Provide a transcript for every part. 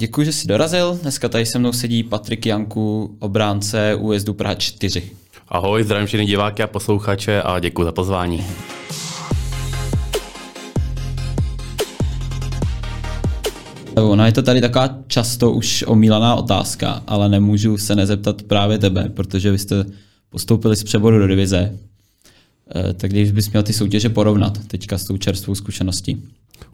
Děkuji, že jsi dorazil. Dneska tady se mnou sedí Patrik Janku, obránce újezdu Praha 4. Ahoj, zdravím všechny diváky a posluchače a děkuji za pozvání. Ona je to tady taková často už omílaná otázka, ale nemůžu se nezeptat právě tebe, protože vy jste postoupili z přeboru do divize. Eh, tak když bys měl ty soutěže porovnat teďka s tou čerstvou zkušeností?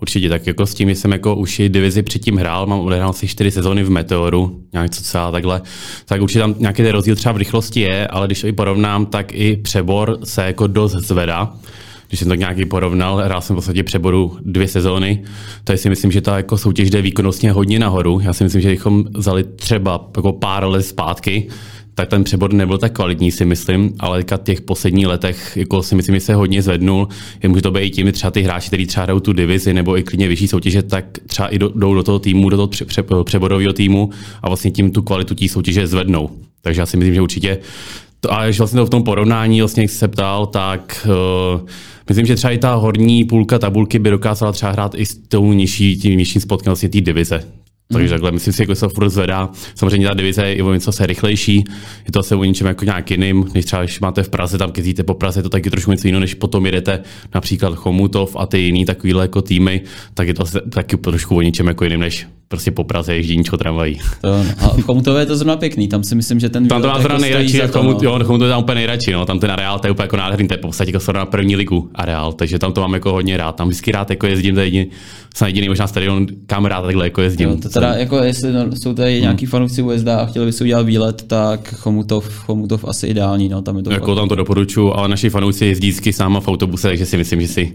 Určitě, tak jako s tím jsem jako už i divizi předtím hrál, mám odehrál si čtyři sezóny v Meteoru, nějak co celá takhle, tak určitě tam nějaký ten rozdíl třeba v rychlosti je, ale když to i porovnám, tak i přebor se jako dost zvedá když jsem to nějaký porovnal, hrál jsem v podstatě přeboru dvě sezóny, tak si myslím, že ta jako soutěž jde výkonnostně hodně nahoru. Já si myslím, že bychom vzali třeba jako pár let zpátky, tak ten přebor nebyl tak kvalitní, si myslím, ale těch posledních letech jako si myslím, že se hodně zvednul. Je může to být i tím, třeba ty hráči, kteří třeba hrajou tu divizi nebo i klidně vyšší soutěže, tak třeba i jdou do toho týmu, do toho pře- pře- přeborového týmu a vlastně tím tu kvalitu té soutěže zvednou. Takže já si myslím, že určitě to, a když vlastně to v tom porovnání vlastně se ptal, tak uh, myslím, že třeba i ta horní půlka tabulky by dokázala třeba hrát i s tou nižší, tím nižším spotkem vlastně té divize. Takže takhle, myslím si, že se furt zvedá. Samozřejmě ta divize je o něco se rychlejší, je to asi o něčem jako nějak jiným, než třeba když máte v Praze, tam jezdíte po Praze, je to taky trošku něco jiného, než potom jedete například Chomutov a ty jiný takovýhle jako týmy, tak je to taky trošku o něčem jako jiným, než prostě po Praze ježdění tramvají. To, no. A v Chomutové je to zrovna pěkný, tam si myslím, že ten Tam to má zrovna jako nejradši, to, no. jo, Chomutov tam úplně nejradši, no. tam ten areál, to je úplně jako nádherný, to je v podstatě jako na první ligu areál, takže tam to mám jako hodně rád, tam vždycky rád jako jezdím, to je jediný, jsem jediný možná stadion, kam rád takhle jako jezdím. Jo, to teda jako jestli jsou tady hmm. nějaký fanoušci USD a chtěli by si udělat výlet, tak Chomutov, Chomutov asi ideální, no, tam je to Jako fakt. tam to doporučuji, ale naši fanoušci jezdí vždycky sama v autobuse, takže si myslím, že si,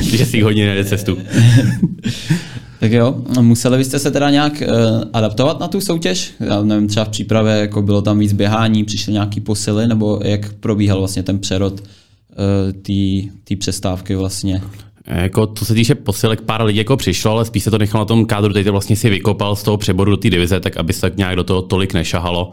že si hodně nejde cestu. Tak jo, museli byste se teda nějak uh, adaptovat na tu soutěž? Já nevím, třeba v přípravě jako bylo tam víc běhání, přišly nějaký posily, nebo jak probíhal vlastně ten přerod uh, té přestávky vlastně? Jako, to se týče posilek, pár lidí jako přišlo, ale spíš se to nechalo na tom kádru, teď vlastně si vykopal z toho přeboru do té divize, tak aby se tak nějak do toho tolik nešahalo.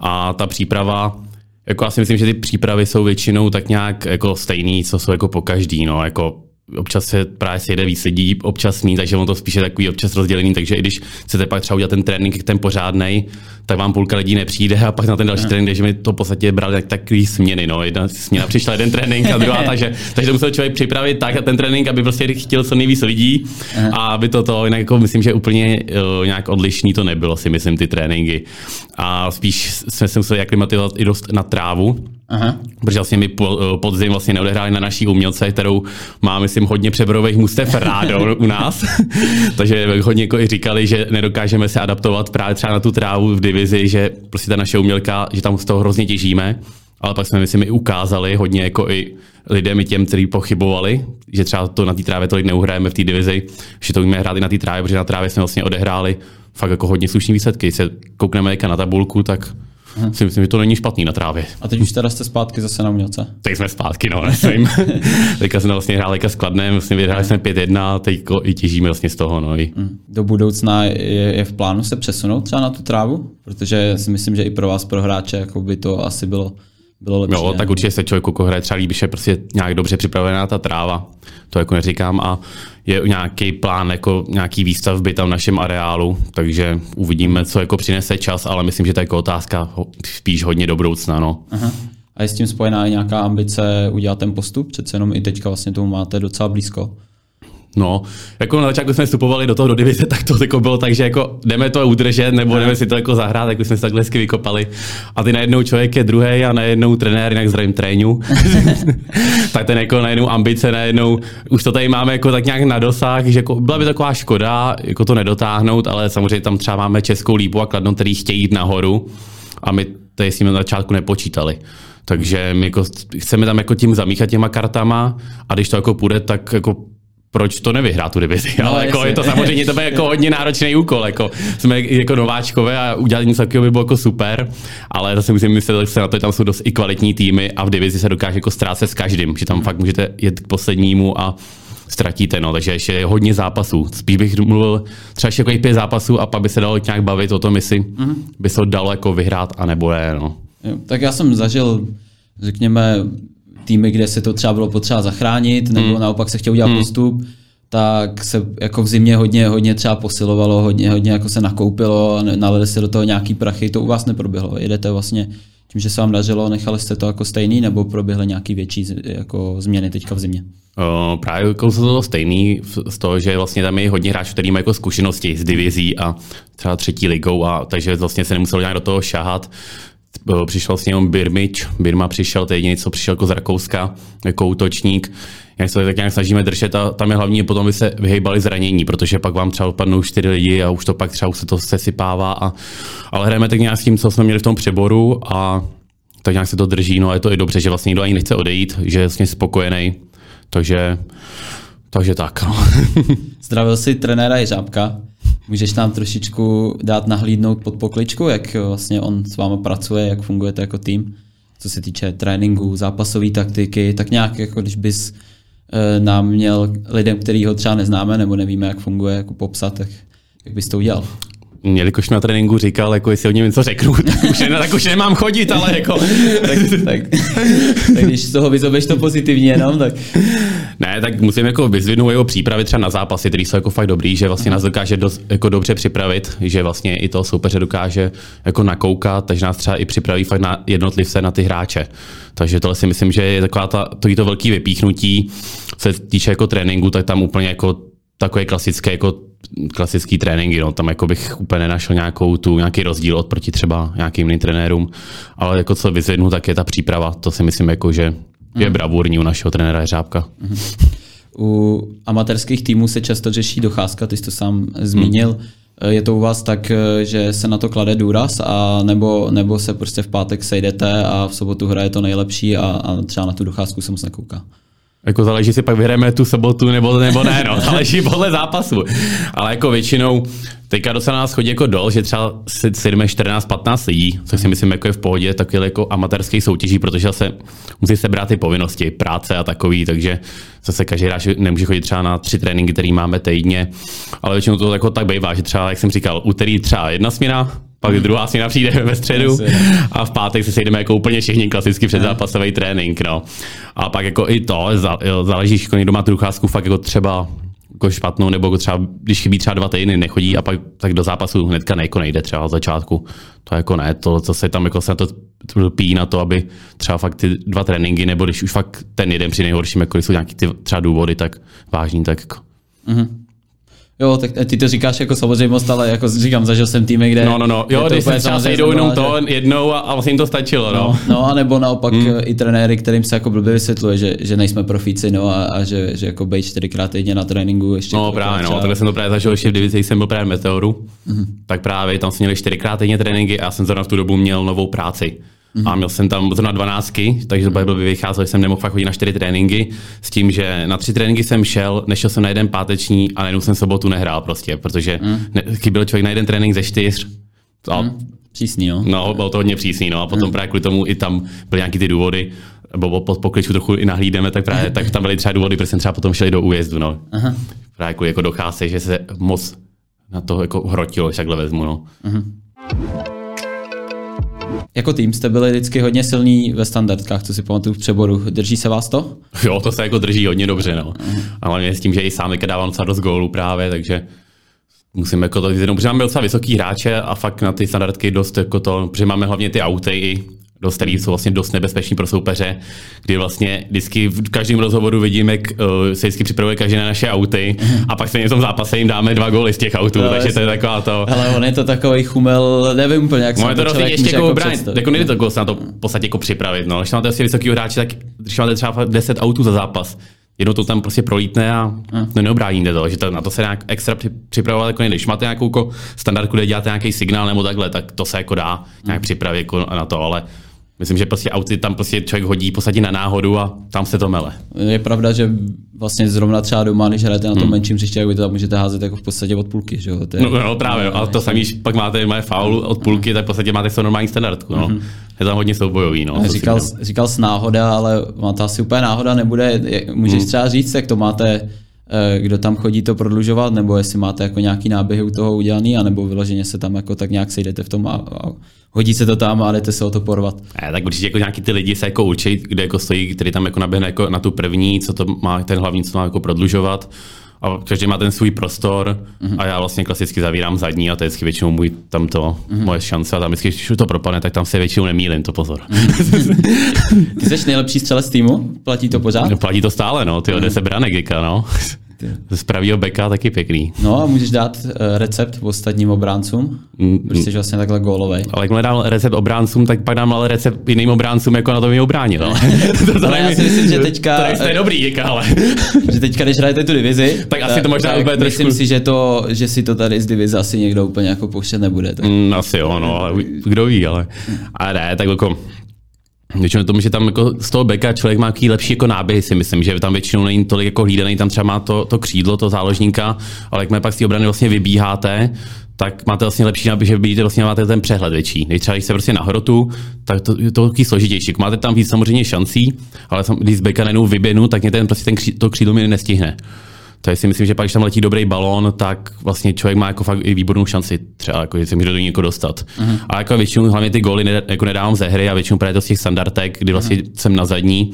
A ta příprava, jako já si myslím, že ty přípravy jsou většinou tak nějak jako stejný, co jsou jako po každý, no, jako občas se právě sejde víc lidí, občas mít, takže on to spíše takový občas rozdělený, takže i když chcete pak třeba udělat ten trénink, ten pořádný, tak vám půlka lidí nepřijde a pak na ten další trénink, že mi to v podstatě brali tak takový směny. No. Jedna směna přišla jeden trénink a druhá, takže, takže to musel člověk připravit tak a ten trénink, aby prostě chtěl co nejvíc lidí a aby to, to jinak jako myslím, že úplně uh, nějak odlišný to nebylo, si myslím, ty tréninky. A spíš jsme se museli aklimatizovat i dost na trávu, Aha. Protože vlastně my po, podzim vlastně neodehráli na naší umělce, kterou má, myslím, hodně přeborových mustev rádo u nás. Takže hodně jako i říkali, že nedokážeme se adaptovat právě třeba na tu trávu v divizi, že prostě ta naše umělka, že tam z toho hrozně těžíme. Ale pak jsme, myslím, i ukázali hodně jako i lidem, i těm, kteří pochybovali, že třeba to na té trávě tolik neuhrajeme v té divizi, že to umíme hrát i na té trávě, protože na trávě jsme vlastně odehráli fakt jako hodně slušný výsledky. Když se koukneme na tabulku, tak Hmm. Si myslím, že to není špatný na trávě. A teď už teda jste zpátky zase na umělce? Teď jsme zpátky, no, myslím. teďka jsme vlastně hráli s Kladnem, vlastně vyhráli jsme 5-1, teď i těžíme vlastně z toho. No, i. Hmm. Do budoucna je, je, v plánu se přesunout třeba na tu trávu? Protože si myslím, že i pro vás, pro hráče, jako by to asi bylo bylo lepší. Jo, tak určitě se člověku, jako hraje třeba líbí, že prostě nějak dobře připravená ta tráva, to jako neříkám, a je nějaký plán, jako nějaký výstavby tam v našem areálu, takže uvidíme, co jako přinese čas, ale myslím, že to je jako otázka spíš hodně do budoucna. No. Aha. A je s tím spojená i nějaká ambice udělat ten postup? Přece jenom i teďka vlastně tomu máte docela blízko. No, jako na začátku jsme vstupovali do toho do divize, tak to jako bylo tak, že jako jdeme to udržet, nebo jdeme si to jako zahrát, jak jsme se takhle hezky vykopali. A ty najednou člověk je druhý a najednou trenér, jinak zdravím trénu. tak ten jako najednou ambice, najednou už to tady máme jako tak nějak na dosah, že jako byla by taková škoda jako to nedotáhnout, ale samozřejmě tam třeba máme Českou lípu a Kladno, který chtějí jít nahoru a my to s tím na začátku nepočítali. Takže my jako chceme tam jako tím zamíchat těma kartama a když to jako půjde, tak jako proč to nevyhrát tu divizi. No, ale jako je to samozřejmě to jako hodně náročný úkol. Jako, jsme jako nováčkové a udělat něco takového by bylo jako super, ale zase musím myslet, že na to tam jsou dost i kvalitní týmy a v divizi se dokáže jako ztrácet s každým, že tam hmm. fakt můžete jet k poslednímu a ztratíte, no, takže ještě je hodně zápasů. Spíš bych mluvil třeba ještě jako pět zápasů a pak by se dalo nějak bavit o tom, jestli mm-hmm. by se dalo jako vyhrát a nebo ne, no. Jo, tak já jsem zažil, řekněme, týmy, kde se to třeba bylo potřeba zachránit, nebo hmm. naopak se chtěl udělat hmm. postup. tak se jako v zimě hodně, hodně třeba posilovalo, hodně, hodně jako se nakoupilo a nalili se do toho nějaký prachy, to u vás neproběhlo. Jedete vlastně tím, že se vám dařilo, nechali jste to jako stejný, nebo proběhly nějaký větší jako změny teďka v zimě? O, právě jako se to stejný z toho, že vlastně tam je hodně hráčů, který mají jako zkušenosti z divizí a třeba třetí ligou, a takže vlastně se nemusel nějak do toho šahat. Přišel s ním Birmič, Birma přišel, to je jediný, co přišel jako z Rakouska, jako útočník. Jak se tak nějak snažíme držet a tam je hlavně potom, by se vyhejbali zranění, protože pak vám třeba odpadnou čtyři lidi a už to pak třeba už se to sesypává. A, ale hrajeme tak nějak s tím, co jsme měli v tom přeboru a tak nějak se to drží. No a je to i dobře, že vlastně nikdo ani nechce odejít, že je vlastně spokojený. Takže, takže tak. No. Zdravil si trenéra Jeřábka. Můžeš nám trošičku dát nahlídnout pod pokličku, jak vlastně on s váma pracuje, jak fungujete jako tým, co se týče tréninku, zápasové taktiky, tak nějak jako když bys e, nám měl lidem, který ho třeba neznáme nebo nevíme, jak funguje, jako popsat, tak jak bys to udělal? Jelikož na tréninku říkal, jako jestli o něm něco řeknu, tak už, ne, tak už nemám chodit, ale jako... tak, tak, tak, když z toho vyzobeš to pozitivně jenom, tak... Ne, tak musím jako vyzvinout jeho přípravy třeba na zápasy, které jsou jako fakt dobrý, že vlastně nás dokáže dost, jako dobře připravit, že vlastně i to soupeře dokáže jako nakoukat, takže nás třeba i připraví fakt na jednotlivce, na ty hráče. Takže tohle si myslím, že je taková ta, to, to velký vypíchnutí, co se týče jako tréninku, tak tam úplně jako takové klasické jako klasický tréninky, no, tam jako bych úplně nenašel nějakou tu, nějaký rozdíl oproti třeba nějakým jiným trenérům, ale jako co vyzvednu, tak je ta příprava, to si myslím jako, že je mm. bravurní u našeho trenéra Řábka. Mm. U amatérských týmů se často řeší docházka, ty jsi to sám zmínil. Mm. Je to u vás tak, že se na to klade důraz, a nebo, nebo se prostě v pátek sejdete a v sobotu hraje to nejlepší a, a třeba na tu docházku se moc nekouká? Jako záleží si pak vyhrajeme tu sobotu nebo, nebo ne, no, záleží podle zápasu. Ale jako většinou teďka docela nás chodí jako dol, že třeba sedíme 14, 15 lidí, což si myslím jako je v pohodě, takový jako amatérský soutěží, protože se musí se brát ty povinnosti, práce a takový, takže zase každý hráč nemůže chodit třeba na tři tréninky, které máme týdně, ale většinou to jako tak bývá, že třeba, jak jsem říkal, úterý třeba jedna směna, pak druhá směna přijde ve středu a v pátek se sejdeme jako úplně všichni klasicky předzápasový trénink. No. A pak jako i to, záleží, jako někdo má tu docházku fakt jako třeba jako špatnou, nebo jako třeba, když chybí třeba dva týdny, nechodí a pak tak do zápasu hnedka nejko nejde třeba od začátku. To jako ne, to, co se tam jako se na to pí na to, aby třeba fakt ty dva tréninky, nebo když už fakt ten jeden při nejhorším, jako jsou nějaký ty třeba důvody, tak vážný, tak jako. Mm-hmm. Jo, tak ty to říkáš jako samozřejmost, ale jako říkám, zažil jsem týmy, kde... No, no, no, jo, když se třeba sejdou jenom to že... jednou a, a vlastně jim to stačilo, no. No, no a nebo naopak hmm. i trenéry, kterým se jako blbě vysvětluje, že, že nejsme profíci, no a, a že, že jako bejt čtyřikrát týdně na tréninku ještě... No právě, no, takhle jsem to právě zažil ještě v divizi, jsem byl právě Meteoru, mm-hmm. tak právě tam jsme měli čtyřikrát týdně tréninky a já jsem zrovna v tu dobu měl novou práci. Mm-hmm. A měl jsem tam zrovna dvanáctky, takže to by vycházel, že jsem nemohl fakt chodit na čtyři tréninky, s tím, že na tři tréninky jsem šel, nešel jsem na jeden páteční a najednou jsem sobotu nehrál prostě, protože mm. ne, chyběl člověk na jeden trénink ze čtyř. A, mm. Přísný, jo. No, bylo to hodně přísný, no. A potom mm. právě kvůli tomu i tam byly nějaký ty důvody, nebo pod pokličku trochu i nahlídeme, tak právě tak tam byly třeba důvody, proč jsem třeba potom šel do újezdu, no. Aha. Právě kvůli jako docházce, že se moc na to jako hrotilo, že takhle vezmu, no. Aha. Jako tým jste byli vždycky hodně silní ve standardkách, co si pamatuju v přeboru. Drží se vás to? Jo, to se jako drží hodně dobře, no. A hlavně s tím, že i sám dávám docela dost gólů právě, takže musím jako to vyzvednout, protože máme docela vysoký hráče a fakt na ty standardky dost jako to, protože máme hlavně ty auty dost, který jsou vlastně dost nebezpeční pro soupeře, kdy vlastně vždycky v každém rozhovoru vidíme, jak uh, se vždycky připravuje každý na naše auty a pak se v tom zápase jim dáme dva góly z těch autů, no, takže to je taková to. Ale on je to takový chumel, nevím úplně, jak se to, to ještě jako, jako bránit, jako nejde to na to v podstatě jako připravit. No. Když máte asi vysoký hráče, tak když máte třeba 10 autů za zápas, jednou to tam prostě prolítne a no neobráníte to, že to, na to se nějak extra připravovat jako nejde. Když máte nějakou jako standardku, kde děláte nějaký signál nebo takhle, tak to se jako dá nějak připravit jako na to, ale Myslím, že prostě auty tam prostě člověk hodí posadí na náhodu a tam se to mele. Je pravda, že vlastně zrovna třeba doma, když hrajete na tom hmm. menším hřišti, jak vy to tam můžete házet jako v podstatě od půlky. Že jo? To je, no, no, právě, no, ale to samý, pak máte moje faul od půlky, tak v podstatě máte to normální standardku. No. Mm-hmm. Je tam hodně soubojový. No, říkal, říkal jsi náhoda, ale má to asi úplně náhoda nebude. Můžeš hmm. třeba říct, jak to máte kdo tam chodí to prodlužovat, nebo jestli máte jako nějaký náběhy u toho udělaný, anebo vyloženě se tam jako tak nějak sejdete v tom a, a hodí se to tam a jdete se o to porvat. Ne, tak určitě jako nějaký ty lidi se jako učí, kde jako stojí, který tam jako naběhne jako na tu první, co to má ten hlavní, co má jako prodlužovat. A každý má ten svůj prostor mm-hmm. a já vlastně klasicky zavírám zadní a to je vždycky většinou můj tamto, mm-hmm. moje šance a tam vždycky, když to propadne, tak tam se většinou nemýlím, to pozor. Mm-hmm. Ty jsi nejlepší střelec týmu? Platí to pořád? No, platí to stále, no, ty mm-hmm. se branek, no. Z pravýho beka taky pěkný. No a můžeš dát uh, recept ostatním obráncům? Mm, Protože jsi vlastně takhle gólový. Ale jakmile dám recept obráncům, tak pak dám ale recept jiným obráncům, jako na to mi obránit. Ale. to, to ale já si myslím, že teďka... To je dobrý, Jika, ale. že teďka, když hrajete tu divizi, tak asi to možná tak úplně Myslím trošku... si, že, to, že si to tady z divize asi někdo úplně jako pouštět nebude. Tak... Mm, asi jo, no, ale kdo ví, ale. A ne, tak jako Většinou tomu, že tam jako z toho beka člověk má jaký lepší jako náběhy, si myslím, že tam většinou není tolik jako hlídaný, tam třeba má to, to křídlo, to záložníka, ale jakmile pak z té obrany vlastně vybíháte, tak máte vlastně lepší náběh, že vidíte, vlastně máte ten přehled větší. Když třeba když se prostě na hrotu, tak to, je to taky složitější. Máte tam víc samozřejmě šancí, ale když z beka nenou vyběhnu, tak mě ten, prostě ten kří, to křídlo mi nestihne. To si myslím, že pak, když tam letí dobrý balón, tak vlastně člověk má jako fakt i výbornou šanci třeba, jako, že se může do něj dostat. Uh-huh. A jako většinou hlavně ty góly ne, jako nedávám ze hry a většinou právě to z těch standardek, kdy vlastně uh-huh. jsem na zadní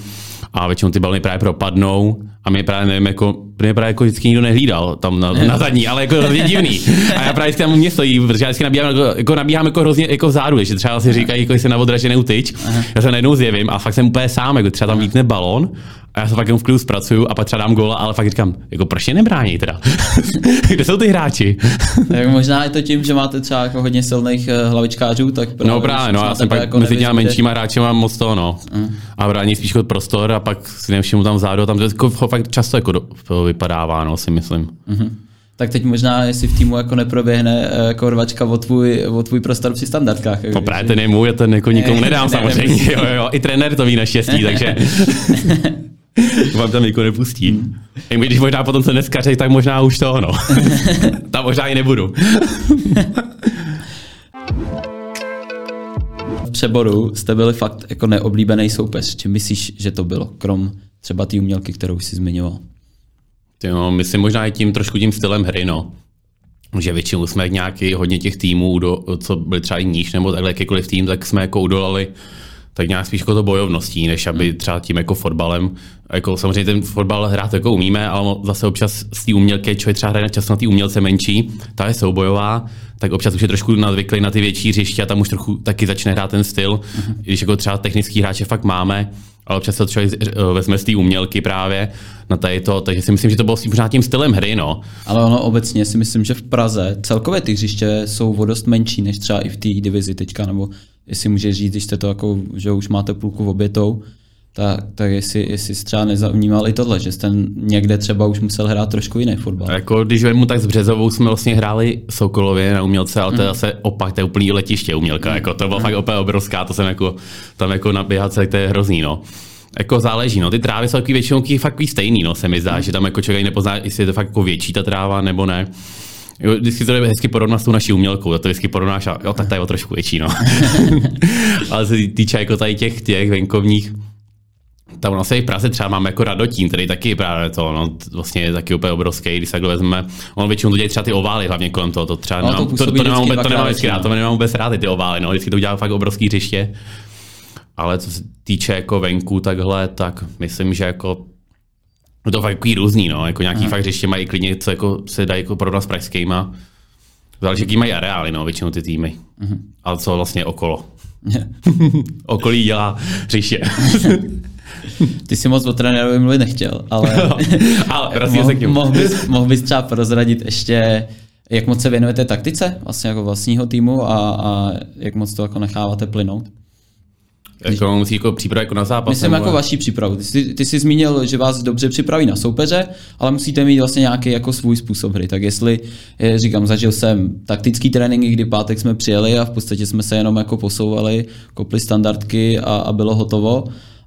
a většinou ty balony právě propadnou a mě právě nevím, jako, mě právě jako vždycky nikdo nehlídal tam na, na zadní, ale jako hrozně divný. A já právě tam mě stojí, protože já vždycky nabíhám jako, jako, nabíhám jako hrozně jako vzadu, že třeba si říkají, jako se na odraženou tyč, já se najednou zjevím a fakt jsem úplně sám, jako třeba tam vítne balon a já se fakt jenom v klidu zpracuju a pak třeba dám góla, ale fakt říkám, jako proč je nebrání teda? Kde jsou ty hráči? tak možná je to tím, že máte třeba jako hodně silných eh, hlavičkářů, tak právě, No právě, no, já jsem pak jako mezi těma menšíma hráči mám moc toho, no. Mm. A brání spíš jako prostor a pak si nevšimnu tam vzadu, tam to jako, fakt často jako do, vypadává, no, si myslím. Mm-hmm. Tak teď možná, jestli v týmu jako neproběhne eh, jako rvačka o tvůj, o tvůj prostor při standardkách. No právě ten je můj, já ten jako nikomu nedám ne, samozřejmě. Ne, jo, jo, I trenér to ví naštěstí, takže vám tam jako nepustí. Hmm. Když možná potom se neskařej, tak možná už to ono. tam možná i nebudu. v přeboru jste byli fakt jako neoblíbený soupeř. Čím myslíš, že to bylo, krom třeba té umělky, kterou jsi zmiňoval? Jo, myslím možná i tím trošku tím stylem hry, no. Že většinou jsme nějaký hodně těch týmů, do, co byly třeba i níž nebo takhle jakýkoliv tým, tak jsme jako udolali tak nějak spíš jako to bojovností, než aby hmm. třeba tím jako fotbalem. Jako samozřejmě ten fotbal hrát jako umíme, ale zase občas z té umělky, člověk třeba hraje čas na té umělce menší, ta je soubojová, tak občas už je trošku nadvyklý na ty větší hřiště a tam už trochu taky začne hrát ten styl. Uh-huh. Když jako třeba technický hráče fakt máme, ale občas se člověk eh, vezme z té umělky právě na tady to, takže si myslím, že to bylo možná tím stylem hry, no. Ale ono obecně si myslím, že v Praze celkově ty hřiště jsou o dost menší než třeba i v té divizi teďka, nebo jestli můžeš říct, když jste to jako, že už máte půlku obětou, tak, tak jestli, jestli jsi třeba nezavnímal i tohle, že jste někde třeba už musel hrát trošku jiný fotbal. Jako, když vemu, tak s Březovou jsme vlastně hráli Sokolově na umělce, ale to je mm. zase opak, to je úplný letiště umělka, mm. jako, to bylo mm. fakt úplně obrovská, to jsem jako, tam jako naběhat se, to je hrozný, no. Jako záleží, no. Ty trávy jsou většinou fakt stejný, no, se mi zdá, mm. že tam jako člověk nepozná, jestli je to fakt jako větší ta tráva nebo ne. Jo, vždycky to je hezky porovnat s tou naší umělkou, to vždycky porovnáš a jo, tak ta je o trošku větší, no. Ale se týče jako tady těch, těch venkovních, tam vlastně v Praze třeba máme jako Radotín, který taky právě to, no, vlastně je taky úplně obrovský, když se vezmeme. On většinou to dělá třeba ty ovály, hlavně kolem toho, to třeba no, nemám, to, to, to, nemám vůbec, to nemám vždycky rád, to nemám vůbec rád, ty ovály, no, vždycky to udělá fakt obrovský hřiště. Ale co se týče jako venku takhle, tak myslím, že jako No to fakt různý, no. Jako nějaký Aha. fakt hřiště mají klidně, co jako se dají jako porovnat s pražskýma. Záleží, jaký mají areály, no, většinou ty týmy. Uh-huh. Ale co vlastně okolo. Okolí dělá hřiště. Ty si moc o trenérovi mluvit nechtěl, ale, ale mohl, se mohl, bys, mohl bys třeba prozradit ještě, jak moc se věnujete taktice vlastně jako vlastního týmu a, a jak moc to jako necháváte plynout? Jako musí jako příprava jako na zápas. Myslím jako vaší přípravu. Ty jsi, ty jsi zmínil, že vás dobře připraví na soupeře, ale musíte mít vlastně nějaký jako svůj způsob hry. Tak jestli, říkám, zažil jsem taktický tréninky, kdy pátek jsme přijeli a v podstatě jsme se jenom jako posouvali, kopli standardky a, a bylo hotovo.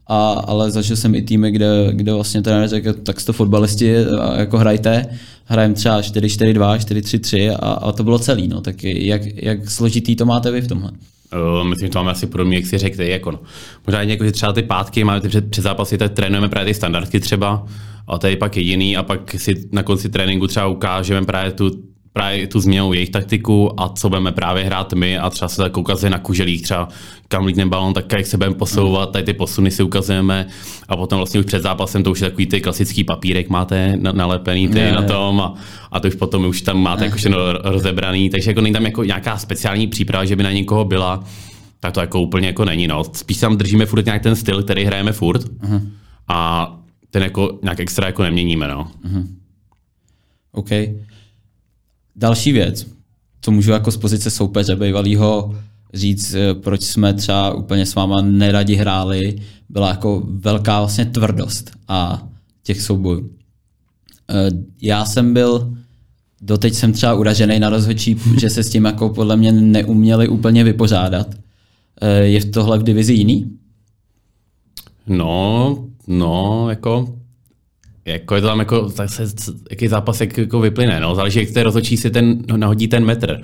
A, ale zažil jsem i týmy, kde, kde vlastně trenér řekl, tak jste fotbalisti, jako hrajte, hrajeme třeba 4-4-2, 4-3-3 a, a to bylo celý. No. Tak jak, jak složitý to máte vy v tomhle? Uh, myslím, že to máme asi podobně, jak si řekl, jako no. Možná jako, že třeba ty pátky máme ty před, před zápasy, tak trénujeme právě ty standardky třeba, a to je pak jediný a pak si na konci tréninku třeba ukážeme právě tu právě tu změnou jejich taktiku a co budeme právě hrát my a třeba se tak ukazuje na kuželích, třeba kam lítne balon, tak jak se budeme posouvat, tady ty posuny si ukazujeme a potom vlastně už před zápasem to už je takový ty klasický papírek máte nalepený ty na tom a, a to už potom už tam máte jako všechno rozebraný, takže jako není tam jako nějaká speciální příprava, že by na někoho byla, tak to jako úplně jako není. No. Spíš tam držíme furt nějak ten styl, který hrajeme furt uh-huh. a ten jako nějak extra jako neměníme. No. Uh-huh. OK. Další věc, co můžu jako z pozice soupeře bývalého říct, eh, proč jsme třeba úplně s váma neradi hráli, byla jako velká vlastně tvrdost a těch soubojů. Eh, já jsem byl, doteď jsem třeba uražený na rozhodčí, že se s tím jako podle mě neuměli úplně vypořádat. Eh, je v tohle v divizi jiný? No, no, jako jako je to tam jako, zase, jaký zápas jak jako vyplyne, no. záleží, jak té rozhodčí si ten, nahodí ten metr.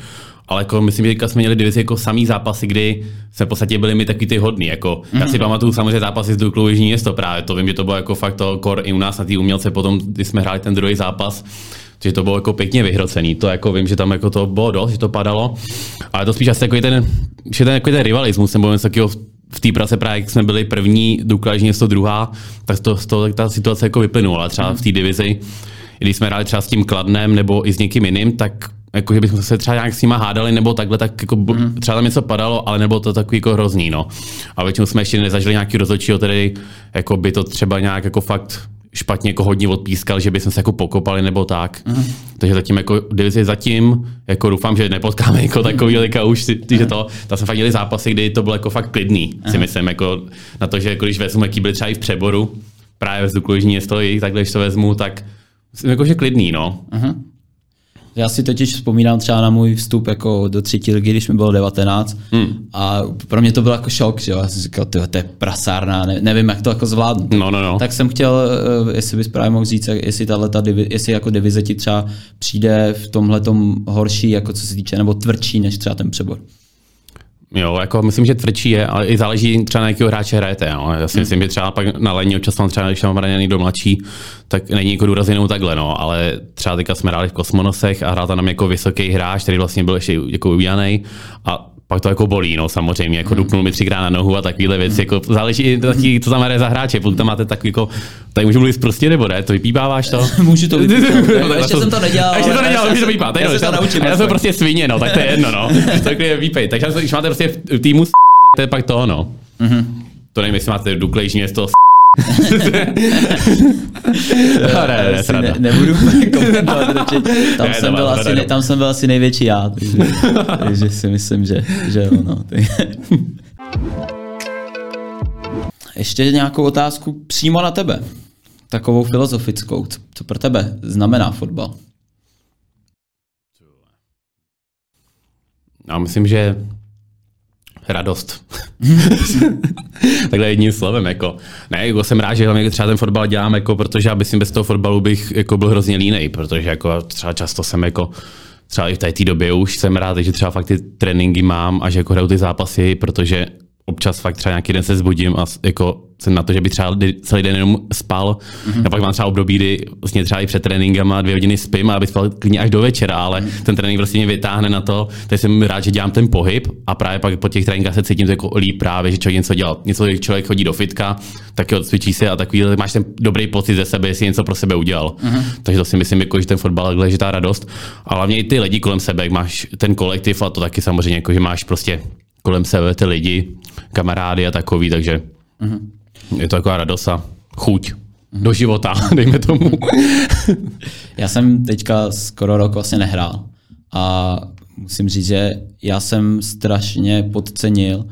Ale jako myslím, že jsme měli divizi jako samý zápasy, kdy jsme v podstatě byli my taky ty hodný. Jako, mm-hmm. Já si mhm. pamatuju samozřejmě zápasy s Duklou Jižní město právě, to vím, že to bylo jako fakt to kor i u nás na té umělce potom, když jsme hráli ten druhý zápas, že to bylo jako pěkně vyhrocený. To jako vím, že tam jako to bylo dost, že to padalo. Ale to spíš asi jako ten, že ten, jako ten rivalismus, nebo něco takového v té prace právě, jak jsme byli první, Dukla město druhá, tak to, to, ta situace jako vyplynula. Třeba v té divizi, když jsme hráli třeba s tím Kladnem nebo i s někým jiným, tak jako, že bychom se třeba nějak s nima hádali nebo takhle, tak jako mm. třeba tam něco padalo, ale nebylo to takový jako hrozný, no. A většinou jsme ještě nezažili nějaký rozhodčího, tedy jako by to třeba nějak jako fakt špatně jako hodně odpískal, že bychom se jako pokopali nebo tak. Uh-huh. Takže zatím jako divizi zatím, jako doufám, že nepotkáme jako takový teďka už, ty, ty, že to, tam jsme fakt měli zápasy, kdy to bylo jako fakt klidný, uh-huh. si myslím, jako na to, že jako když vezmu, jaký byli třeba i v přeboru, právě v Zduku město, takhle, když to vezmu, tak jako, že klidný, no. Uh-huh. Já si totiž vzpomínám třeba na můj vstup jako do třetí ligy, když mi bylo 19 hmm. a pro mě to byl jako šok, že jo? Já jsem říkal, to je prasárna, ne, nevím, jak to jako zvládnu. No, no, no. Tak jsem chtěl, eh, jestli bys právě mohl říct, jestli, tato, jestli jako divize ti třeba přijde v tomhle horší, jako co se týče, nebo tvrdší než třeba ten přebor. Jo, jako myslím, že tvrdší je, ale i záleží třeba na jakého hráče hrajete. No. Já si hmm. myslím, že třeba pak na lení občas mám třeba, když mám raněný do mladší, tak není jako důraz jenom takhle, no. ale třeba teďka jsme hráli v Kosmonosech a hrál tam jako vysoký hráč, který vlastně byl ještě jako ujaný a pak to jako bolí, no samozřejmě, jako mm. dupnul mi třikrát na nohu a takovéhle věci, jako záleží taky, co tam hraje za hráče, pokud tam máte takový jako, tady můžu mluvit prostě nebo ne, to vypípáváš to? můžu to vypípat, ještě jsem to nedělal. Ještě to nedělal, můžu to vypípat, já, já, to naučím, já jsem prostě svině, no, tak to je jedno, no, takhle vypej, takže když máte prostě v týmu to je pak to, no. Mm-hmm. To nevím, jestli máte duklejší město no, ne, ne, ne, ne, nebudu komentovat, tam, ne, jsem byl asi, ne, tam jsem byl asi největší já, takže, takže si myslím, že, že ono. Ještě nějakou otázku přímo na tebe. Takovou filozofickou. Co, co pro tebe znamená fotbal? Já myslím, že radost. Takhle jedním slovem, jako. Ne, jako jsem rád, že hlavně třeba ten fotbal dělám, jako, protože já myslím, bez toho fotbalu bych jako byl hrozně línej, protože jako třeba často jsem jako třeba i v té době už jsem rád, že třeba fakt ty tréninky mám a že jako hraju ty zápasy, protože občas fakt třeba nějaký den se zbudím a jako jsem na to, že by třeba celý den jenom spal. Mm-hmm. A pak mám třeba období, kdy vlastně třeba i před tréninkama dvě hodiny spím a aby spal klidně až do večera, ale mm-hmm. ten trénink prostě mě vytáhne na to, takže jsem rád, že dělám ten pohyb a právě pak po těch tréninkách se cítím jako líp právě, že člověk něco dělal. Něco, když člověk chodí do fitka, tak jo, cvičí se a takový, máš ten dobrý pocit ze sebe, jestli něco pro sebe udělal. Mm-hmm. Takže to si myslím, jako, že ten fotbal je ta radost. A hlavně i ty lidi kolem sebe, jak máš ten kolektiv a to taky samozřejmě, jako, že máš prostě kolem sebe ty lidi, kamarády a takový, takže mm-hmm. je to taková radost a chuť do života, dejme tomu. já jsem teďka skoro rok vlastně nehrál a musím říct, že já jsem strašně podcenil,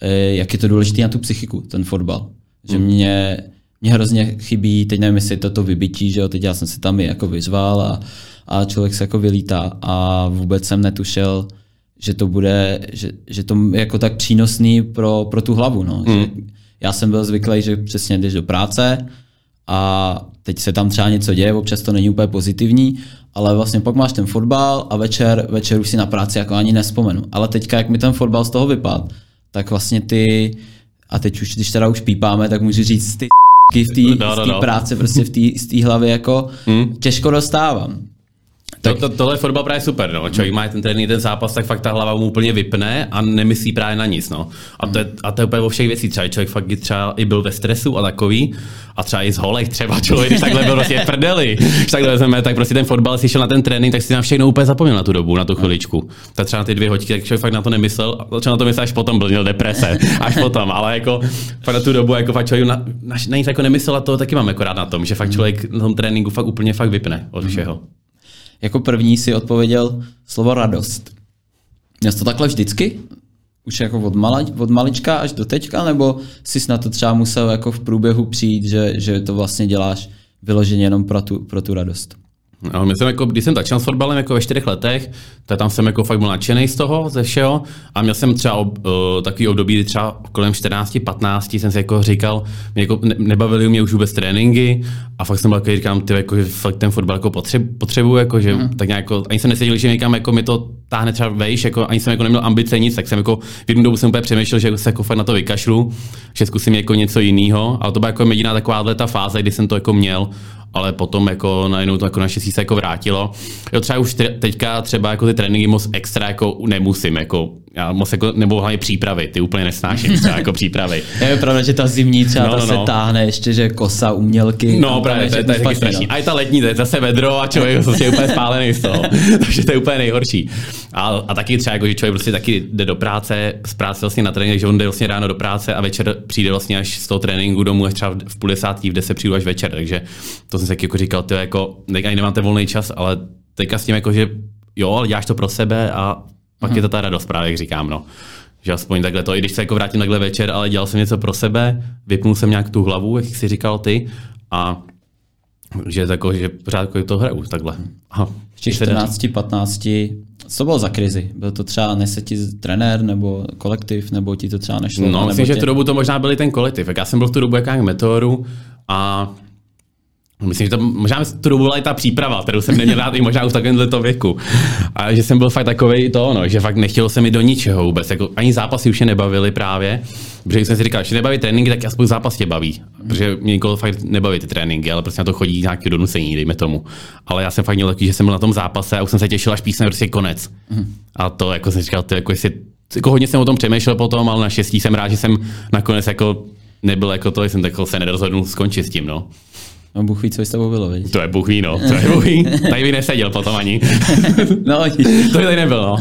eh, jak je to důležité na tu psychiku, ten fotbal. Že mm. mě, mě hrozně chybí, teď nevím, jestli je to to vybití, že jo, teď já jsem se tam i jako vyzval a, a člověk se jako vylítá a vůbec jsem netušil, že to bude, že, že to jako tak přínosný pro, pro tu hlavu. No. Mm. Že já jsem byl zvyklý, že přesně jdeš do práce a teď se tam třeba něco děje, občas to není úplně pozitivní, ale vlastně pak máš ten fotbal a večer, večer už si na práci jako ani nespomenu. Ale teďka, jak mi ten fotbal z toho vypad, tak vlastně ty, a teď už, když teda už pípáme, tak můžu říct, ty v té no, no, no. práce, prostě v té hlavě jako mm. těžko dostávám. Tak to, to, tohle je fotbal právě super, no. Člověk má ten trénink, ten zápas, tak fakt ta hlava mu úplně vypne a nemyslí právě na nic, no. A to je, a to je úplně o všech věcí. Třeba člověk fakt třeba i byl ve stresu a takový, a třeba i z holech třeba člověk, když takhle byl prostě prdeli, když takhle vezmeme, tak prostě ten fotbal si šel na ten trénink, tak si na všechno úplně zapomněl na tu dobu, na tu chviličku. Tak třeba na ty dvě hoďky, tak člověk fakt na to nemyslel, a začal na to myslet až potom, byl měl deprese, až potom, ale jako fakt na tu dobu, jako fakt člověk na, na, na nic jako nemyslel a to taky mám jako rád na tom, že fakt člověk na tom tréninku fakt úplně fakt vypne od všeho. Jako první si odpověděl slovo radost. Měl jsi to takhle vždycky? Už jako od, mala, od malička až do teďka, nebo jsi na to třeba musel jako v průběhu přijít, že, že to vlastně děláš vyloženě jenom pro tu, pro tu radost? No, my jsem jako, když jsem začal s fotbalem jako ve čtyřech letech, tak tam jsem jako fakt byl nadšený z toho, ze všeho. A měl jsem třeba ob, uh, takový období, kdy třeba kolem 14-15 jsem si jako říkal, mě jako ne, nebavili mě už vůbec tréninky a fakt jsem byl jako, říkám, ty jako, že fakt ten fotbal jako potřebu, potřebuju, jako, že mm. tak nějak, jako, ani jsem neseděl, že někam jako mi to táhne třeba vejš, jako, ani jsem jako neměl ambice nic, tak jsem jako v jednu dobu jsem úplně přemýšlel, že se jako fakt na to vykašlu, že zkusím jako něco jiného, ale to byla jako jediná taková ta fáze, kdy jsem to jako měl ale potom jako najednou to jako naštěstí se jako vrátilo. Jo, třeba už teďka třeba jako ty tréninky moc extra jako nemusím, jako já moc jako, nebo hlavně přípravy, ty úplně nesnáším třeba jako přípravy. Je pravda, že ta zimní třeba no, ta no, se no. táhne ještě, že kosa, umělky. No právě, to, je, to je taky strašný. A i ta letní, to je zase vedro a člověk je úplně spálený z toho. Takže to je úplně nejhorší. A, a taky třeba jako, že člověk prostě taky jde do práce, z práce vlastně na trénink, že on jde vlastně ráno do práce a večer přijde vlastně až z toho tréninku domů, až třeba v půl desátý, v deset přijdu až večer. Takže to jsem si jako říkal, ty jako, ani nemáte volný čas, ale teďka s tím jako, že jo, ale děláš to pro sebe a pak hmm. je to ta radost právě, jak říkám, no. Že aspoň takhle to, i když se jako vrátím takhle večer, ale dělal jsem něco pro sebe, vypnul jsem nějak tu hlavu, jak jsi říkal ty, a že, tako, že pořád jako to hraju takhle. Aha. V 14, 15, co bylo za krizi? Byl to třeba nese ti trenér nebo kolektiv, nebo ti to třeba nešlo? No, myslím, tě... že v tu dobu to možná byli ten kolektiv. Já jsem byl v tu dobu jak meteoru a Myslím, že to možná tu dobu byla i ta příprava, kterou jsem neměl rád i možná už v takovémhle to věku. A že jsem byl fakt takový to, no, že fakt nechtělo se mi do ničeho vůbec. Jako, ani zápasy už je nebavily právě. Protože jsem si říkal, že nebaví tréninky, tak aspoň zápas tě baví. Protože mě nikoho fakt nebaví ty tréninky, ale prostě na to chodí nějaký donucení, dejme tomu. Ale já jsem fakt měl takový, že jsem byl na tom zápase a už jsem se těšil, až písne prostě konec. Mm. A to jako jsem říkal, to jako jestli, jako hodně jsem o tom přemýšlel potom, ale naštěstí jsem rád, že jsem nakonec jako nebyl jako to, jsem tak se nerozhodnul skončit s tím, no. No Bůh ví, co by s tebou bylo, viď? To je Bůh ví, no. To je Bůh ví. Tady by neseděl potom ani. no, to by tady nebylo, no.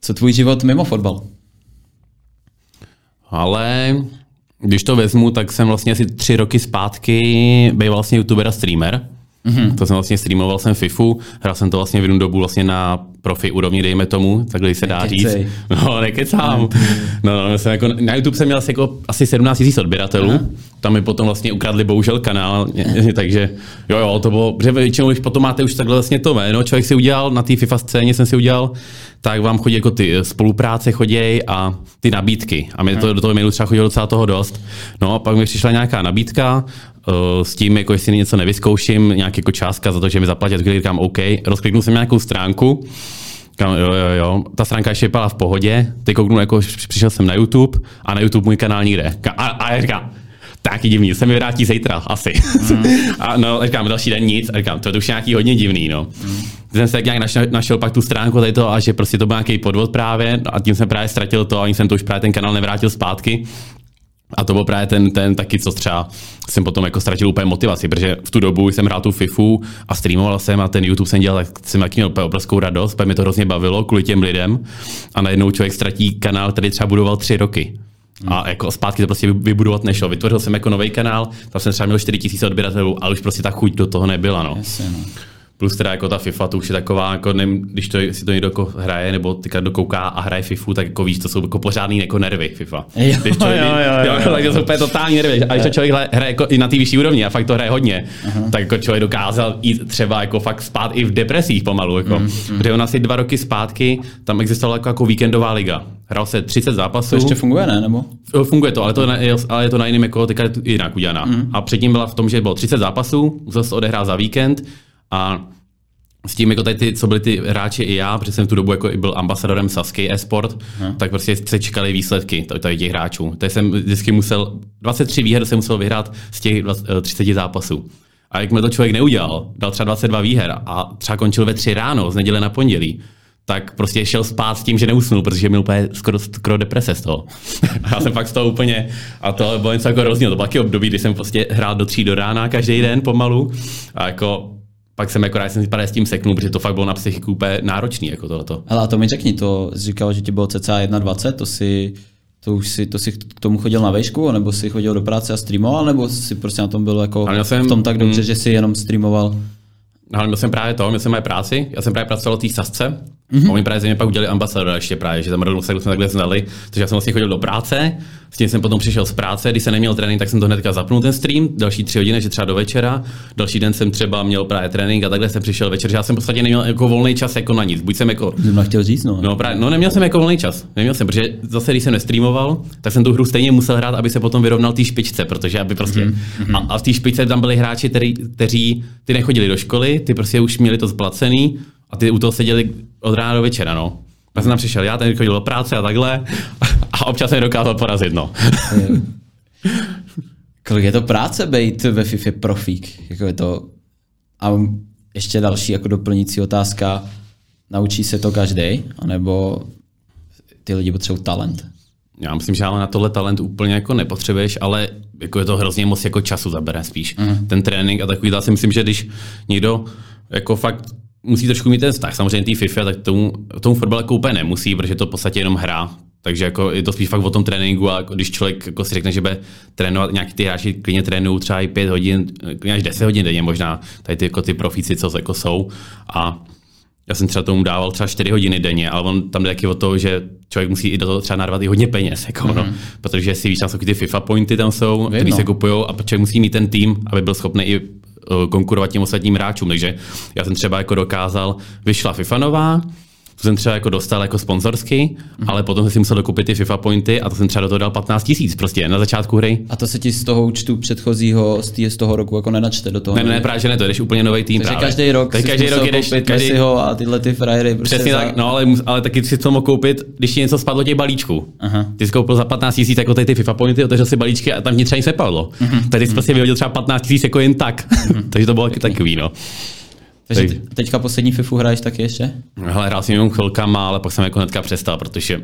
co tvůj život mimo fotbal? Ale když to vezmu, tak jsem vlastně asi tři roky zpátky byl vlastně youtuber a streamer. Mm-hmm. To jsem vlastně streamoval jsem FIFU, hrál jsem to vlastně v jednu dobu vlastně na profi úrovni, dejme tomu, takhle se dá říct. No, nekecám. No, no, jsem jako, na YouTube jsem měl asi, jako, asi 17 000 odběratelů, Aha. tam mi potom vlastně ukradli bohužel kanál, takže jo, jo, to bylo, protože většinou, když potom máte už takhle vlastně to jméno, člověk si udělal, na té FIFA scéně jsem si udělal, tak vám chodí jako ty spolupráce choděj a ty nabídky. A mě to do toho mailu třeba chodilo docela toho dost. No a pak mi přišla nějaká nabídka, uh, s tím, jako jestli něco nevyzkouším, nějaký jako částka za to, že mi zaplatí, tak říkám OK. Rozkliknul jsem nějakou stránku, Kam, jo, jo, jo. Ta stránka ještě vypadala v pohodě. Teď kouknu, jako přišel jsem na YouTube a na YouTube můj kanál nikde. A, a já říkám, taky divný, se mi vrátí zítra, asi. Mm. a no, říkám, další den nic, a říkám, to je už nějaký hodně divný, no. Mm. Jsem se nějak našel, našel, pak tu stránku tady to a že prostě to byl nějaký podvod právě a tím jsem právě ztratil to a ani jsem to už právě ten kanál nevrátil zpátky. A to byl právě ten, ten taky, co třeba jsem potom jako ztratil úplně motivaci, protože v tu dobu jsem hrál tu FIFU a streamoval jsem a ten YouTube jsem dělal, tak jsem taky měl úplně obrovskou radost, protože mi to hrozně bavilo kvůli těm lidem a najednou člověk ztratí kanál, který třeba budoval tři roky. A jako zpátky to prostě vybudovat nešlo. Vytvořil jsem jako nový kanál, tam jsem třeba měl 4000 odběratelů, ale už prostě ta chuť do toho nebyla. No. Jasně, no. Plus teda jako ta FIFA, to už je taková, jako nevím, když to, si to někdo jako hraje, nebo teďka dokouká a hraje FIFU, tak jako víš, to jsou jako pořádný jako nervy FIFA. Jo, když člověk, jo, jo, jo, jo, jo. to jsou úplně totální nervy. A když to člověk hraje, jako i na té vyšší úrovni a fakt to hraje hodně, uh-huh. tak jako člověk dokázal jít třeba jako fakt spát i v depresích pomalu. Jako. Mm, mm. Protože on asi dva roky zpátky tam existovala jako, jako víkendová liga. Hrál se 30 zápasů. To ještě funguje, ne? Nebo? Funguje to, ale to, je, ale je to na jiném jako teďka jinak udělaná. Mm. A předtím byla v tom, že bylo 30 zápasů, musel se odehrát za víkend a s tím, jako tady ty, co byli ty hráči i já, protože jsem tu dobu jako i byl ambasadorem Sasky eSport, hmm. tak prostě se čekali výsledky tady těch hráčů. Tady jsem vždycky musel, 23 výher jsem musel vyhrát z těch 30 zápasů. A jak to člověk neudělal, dal třeba 22 výher a třeba končil ve 3 ráno z neděle na pondělí, tak prostě šel spát s tím, že neusnul, protože měl úplně skoro, skoro deprese z toho. A já jsem fakt z toho úplně, a to bylo něco jako rozdíl. To bylo taky období, kdy jsem prostě hrál do tří do rána každý den pomalu. A jako pak jsem jako rád jsem si s tím seknul, protože to fakt bylo na psychiku úplně náročný, jako tohleto. Hele, a to mi řekni, to jsi říkal, že ti bylo cca 21, to si, to už si, to si k tomu chodil na vejšku, nebo si chodil do práce a streamoval, nebo si prostě na tom byl jako jsem, v tom tak dobře, mm, že si jenom streamoval? Ale měl jsem právě to, měl jsem moje práci, já jsem právě pracoval v té sasce, mm-hmm. a oni právě ze mě pak udělali ambasadora ještě právě, že tam se jsme takhle znali, takže já jsem vlastně chodil do práce, s tím jsem potom přišel z práce, když jsem neměl trénink, tak jsem to hnedka zapnul ten stream, další tři hodiny, že třeba do večera, další den jsem třeba měl právě trénink a takhle jsem přišel večer, že já jsem v podstatě neměl jako volný čas jako na nic, buď jsem jako... Jsem chtěl říct, no. No, právě, no neměl jsem jako volný čas, neměl jsem, protože zase když jsem nestreamoval, tak jsem tu hru stejně musel hrát, aby se potom vyrovnal té špičce, protože aby prostě. Mm-hmm. A, a v té špičce tam byli hráči, kteří ty nechodili do školy, ty prostě už měli to splacený a ty u toho seděli od rána do večera, no. Já jsem tam přišel, já ten chodil do práce a takhle a občas jsem dokázal porazit, no. Kolik je to práce být ve FIFA profík? Jako je to... A ještě další jako doplnící otázka. Naučí se to každý, anebo ty lidi potřebují talent? Já myslím, že ale na tohle talent úplně jako nepotřebuješ, ale jako je to hrozně moc jako času zabere spíš. Mm. Ten trénink a takový, já si myslím, že když někdo jako fakt musí trošku mít ten vztah. Samozřejmě tý FIFA, tak tomu, tomu fotbal jako úplně nemusí, protože to v podstatě jenom hra. Takže jako je to spíš fakt o tom tréninku a když člověk jako si řekne, že bude trénovat, nějaký ty hráči klidně trénují třeba i 5 hodin, až 10 hodin denně možná, tady ty, jako ty profíci, co jako jsou. A já jsem třeba tomu dával třeba 4 hodiny denně, ale on tam jde taky o to, že člověk musí i do toho třeba narvat i hodně peněz, jako mm-hmm. no, protože si víš, tam jsou ty FIFA pointy tam jsou, které se kupují a člověk musí mít ten tým, aby byl schopný i konkurovat těm ostatním hráčům. Takže já jsem třeba jako dokázal, vyšla FIFA nová, to jsem třeba jako dostal jako sponzorsky, mm-hmm. ale potom jsem si musel dokupit ty FIFA pointy a to jsem třeba do toho dal 15 tisíc prostě na začátku hry. A to se ti z toho účtu předchozího, z, tý, z toho roku jako nenačte do toho? Ne, ne, právě že ne, to jdeš úplně nový tým. Takže právě. každý rok Takže každý rok jdeš, každý... Messiho a tyhle ty frajery. Prostě Přesně za... tak, no ale, ale taky si to mohl koupit, když ti něco spadlo těch balíčků. Aha. Ty jsi koupil za 15 tisíc jako ty, ty FIFA pointy, otevřel si balíčky a tam nic nic nepadlo. Mm-hmm. Tady jsi mm-hmm. prostě vyhodil třeba 15 tisíc jako jen tak. Mm-hmm. Takže to bylo taky takový, no. Takže te, teďka poslední FIFU hraješ taky ještě? Hele, hrál jsem jenom chvilkama, ale pak jsem jako hnedka přestal, protože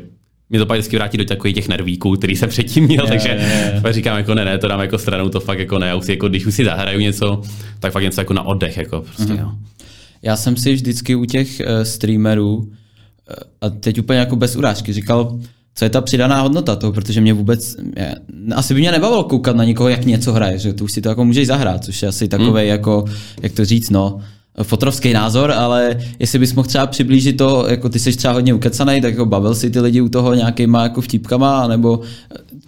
mě to pak vždycky vrátí do takových těch nervíků, který jsem předtím měl, je, takže je, je. říkám jako ne, ne, to dám jako stranu, to fakt jako ne, už si, jako, když už si zahraju něco, tak fakt něco jako na oddech, jako prostě, mm-hmm. Já jsem si vždycky u těch uh, streamerů, uh, a teď úplně jako bez urážky, říkal, co je ta přidaná hodnota toho, protože mě vůbec, je, asi by mě nebavilo koukat na někoho, jak něco hraje, že tu už si to jako můžeš zahrát, což je asi takový mm. jako, jak to říct, no, fotrovský názor, ale jestli bys mohl třeba přiblížit to, jako ty jsi třeba hodně ukecaný, tak jako bavil si ty lidi u toho nějakýma jako vtipkama, nebo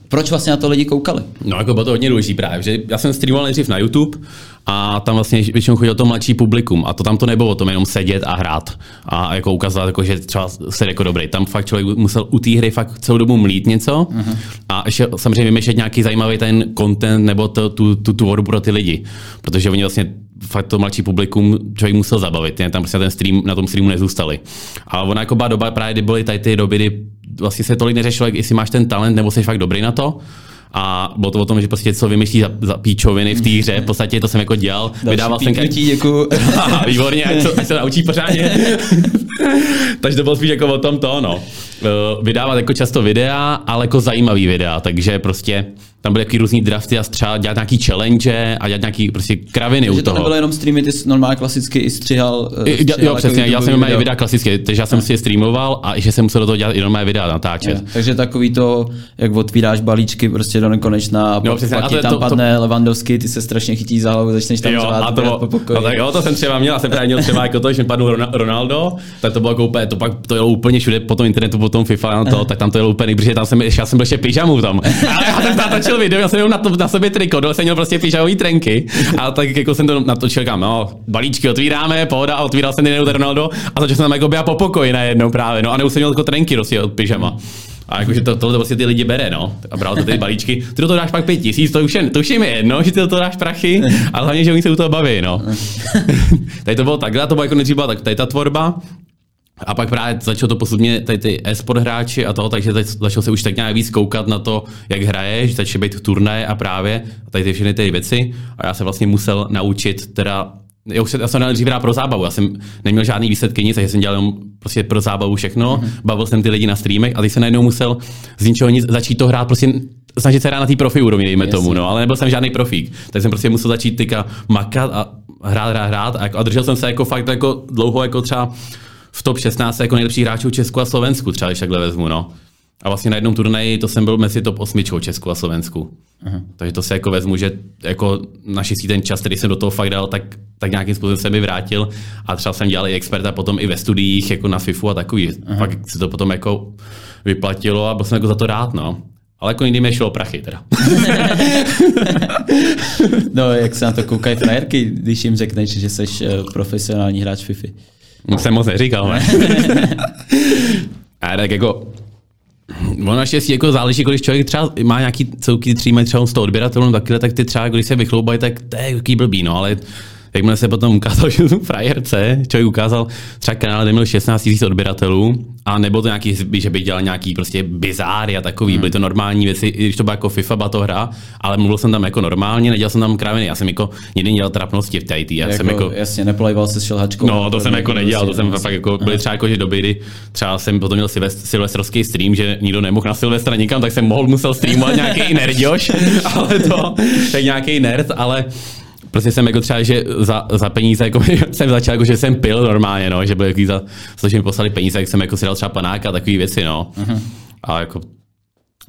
proč vlastně na to lidi koukali? No jako bylo to hodně důležitý právě, že já jsem streamoval nejdřív na YouTube a tam vlastně většinou chodil to mladší publikum a to tam to nebylo o tom jenom sedět a hrát a jako ukazovat, jako, že třeba se jako dobrý. Tam fakt člověk musel u té hry fakt celou dobu mlít něco uh-huh. a ještě samozřejmě vymýšlet nějaký zajímavý ten content nebo to, tu, tu tvorbu pro ty lidi, protože oni vlastně fakt to mladší publikum člověk musel zabavit, jen tam prostě ten stream, na tom streamu nezůstali. A ona jako byla doba právě, kdy byly tady ty doby, kdy vlastně se tolik neřešilo, jestli máš ten talent nebo jsi fakt dobrý na to, a bylo to o tom, že prostě co vymyslí za, za píčoviny v té hře, v podstatě to jsem jako dělal. Další Vydával jsem děkuji. Jako... Výborně, ať, to, ať se naučí pořádně. takže to bylo spíš jako o tom to, no. Vydávat jako často videa, ale jako zajímavý videa, takže prostě tam byly různý drafty a třeba dělat nějaký challenge a dělat nějaký prostě kraviny takže u toho. to nebylo jenom streamy, ty jsi normálně klasicky i stříhal. I, stříhal jo, přesně, já jsem měl videa klasické, takže já jsem si je streamoval a že jsem musel do toho dělat i normální videa natáčet. Je, takže takový to, jak otvíráš balíčky prostě do nekonečna a jo, přesně, pak a to, ti tam to, padne to, Levandovský, ty se strašně chytí za hlavu, začneš tam jo, a to, po pokoji. No, tak jo, to jsem třeba měl, a jsem právě měl třeba jako to, že mi padl Ronaldo, tak to bylo jako úplně, to pak to jelo úplně všude po tom internetu, po tom FIFA, to, tak tam to jelo úplně, protože tam jsem, já jsem byl ještě pyžamu tam. A já jsem natočil video, já jsem na to na sobě triko, dole jsem měl prostě pyžamový trenky a tak jako jsem to natočil kam, no, balíčky otvíráme, pohoda a otvíral jsem Daniel Ronaldo a začal jsem tam jako byla po pokoji najednou právě, no a nebo jsem měl jako trenky prostě od pyžama. A jakože to, tohle vlastně ty lidi bere, no. A bral to ty balíčky. Ty do toho dáš pak pět tisíc, to už, je, to už je mi jedno, že ty do toho dáš prachy, ale hlavně, že oni se u toho baví, no. tady to bylo takhle, to bylo jako nejdřív byla tak, tady ta tvorba, A pak právě začalo to postupně tady ty e-sport hráči a toho, takže teď začal se už tak nějak víc koukat na to, jak hraješ, začal být turnaje a právě a tady ty všechny ty věci. A já se vlastně musel naučit teda já, už, já jsem dřív hrál pro zábavu, já jsem neměl žádný výsledky nic, takže jsem dělal jenom prostě pro zábavu všechno, mm-hmm. bavil jsem ty lidi na streamech a teď jsem najednou musel z ničeho nic začít to hrát prostě snažit se hrát na té profi úrovni, dejme yes. tomu, no, ale nebyl jsem žádný profík. Tak jsem prostě musel začít tyka makat a hrát, hrát, hrát a, jako, a držel jsem se jako fakt jako dlouho jako třeba v top 16 jako nejlepších hráčů Česku a Slovensku, třeba když takhle vezmu, no. A vlastně na jednom turnaji to jsem byl mezi top 8 Česku a Slovensku. Uh-huh. Takže to si jako vezmu, že jako naštěstí ten čas, který jsem do toho fakt dal, tak, tak nějakým způsobem se mi vrátil a třeba jsem dělal i experta potom i ve studiích jako na FIFU a takový. Uh-huh. Pak se to potom jako vyplatilo a byl jsem jako za to rád, no. Ale jako jindy mi šlo prachy teda. no, jak se na to koukají frajerky, když jim řekneš, že jsi eh, profesionální hráč FIFI? No, jsem moc neříkal, ne? a tak jako Ono naštěstí jako záleží, když člověk třeba má nějaký celky, mají třeba 100 odběratelů, takhle, tak ty třeba, když se vychloubají, tak to je jaký blbý, no, ale jakmile se potom ukázal, že jsem frajerce, člověk ukázal třeba kanál, kde měl 16 000 odběratelů, a nebo to nějaký, že by dělal nějaký prostě bizáry a takový, hmm. byly to normální věci, i když to byla jako FIFA, byla to hra, ale mluvil jsem tam jako normálně, nedělal jsem tam kráviny, já jsem jako nikdy dělal trapnosti v IT. Já jako, jsem jako, jasně, nepolejval se šelhačkou. No, to jsem jako nedělal, to jsem fakt jako, byly třeba jako, že doby, kdy třeba jsem potom měl silvest, silvestrovský stream, že nikdo nemohl na Silvestra nikam, tak jsem mohl, musel streamovat nějaký nerdioš, ale to, tak nějaký nerd, ale prostě jsem jako třeba, že za, za peníze jako, jsem začal, jako, že jsem pil normálně, no, že byl jaký za, za že mi poslali peníze, jak jsem jako si dal třeba panáka a takové věci, no. Uh-huh. A jako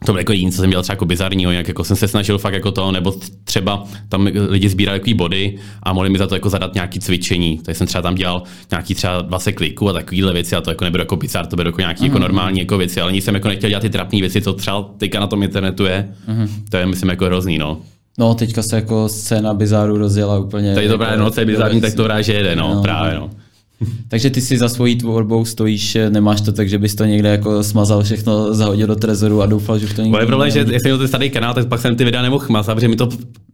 to bylo jako jiný, co jsem dělal třeba jako bizarního, jak jako jsem se snažil fakt jako to, nebo třeba tam lidi sbírali takový body a mohli mi za to jako zadat nějaký cvičení. Takže jsem třeba tam dělal nějaký třeba 20 kliků a takovýhle věci a to jako nebylo jako bizar, to bylo jako nějaký mm-hmm. jako mhm. normální jako věci, ale nic jsem jako nechtěl dělat ty trapné věci, co třeba teďka na tom internetu je. Mm-hmm. To je myslím jako hrozný, no. No, teďka se jako scéna bizáru rozjela úplně. Tady to právě, no, co je bizarní, tak to že jede, no, no, právě, no. Takže ty si za svojí tvorbou stojíš, nemáš to tak, že bys to někde jako smazal všechno, zahodil do trezoru a doufal, že už to nikdo je problém, že jestli měl ten starý kanál, tak pak jsem ty videa nemohl mazat, protože mi to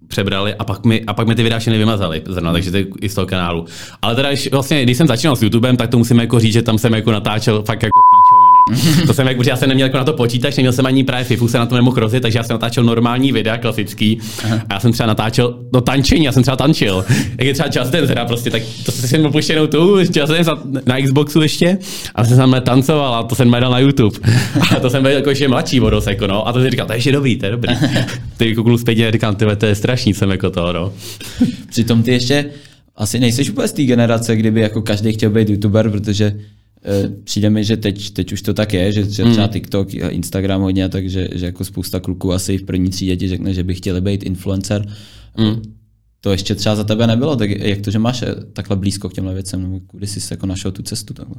přebrali a pak mi, a pak mi ty videa všechny vymazali zrovna, takže to je i z toho kanálu. Ale teda, vlastně, když jsem začínal s YouTubem, tak to musím jako říct, že tam jsem jako natáčel fakt jako to jsem jak, já jsem neměl jako na to počítač, neměl jsem ani právě FIFU, se na to nemohl rozjet, takže já jsem natáčel normální videa, klasický. A já jsem třeba natáčel do tančení, já jsem třeba tančil. Jak je třeba Just Dance hra, prostě, tak to jsem měl puštěnou tu, Just Dance na Xboxu ještě, a jsem tam tancoval a to jsem dal na YouTube. A to jsem byl jako ještě mladší vodos, jako no. A to jsem říkal, to je ještě dobrý, to je dobrý. Ty kouknu zpětně a říkám, ty to je strašný, jsem jako to, no. Přitom ty ještě asi nejseš úplně z té generace, kdyby jako každý chtěl být youtuber, protože přijde mi, že teď, teď už to tak je, že třeba hmm. TikTok a Instagram hodně, takže že jako spousta kluků asi v první třídě ti řekne, že by chtěli být influencer. Mm. To ještě třeba za tebe nebylo, tak jak to, že máš eh, takhle blízko k těmhle věcem, nebo kudy jsi se jako našel tu cestu? Takhle?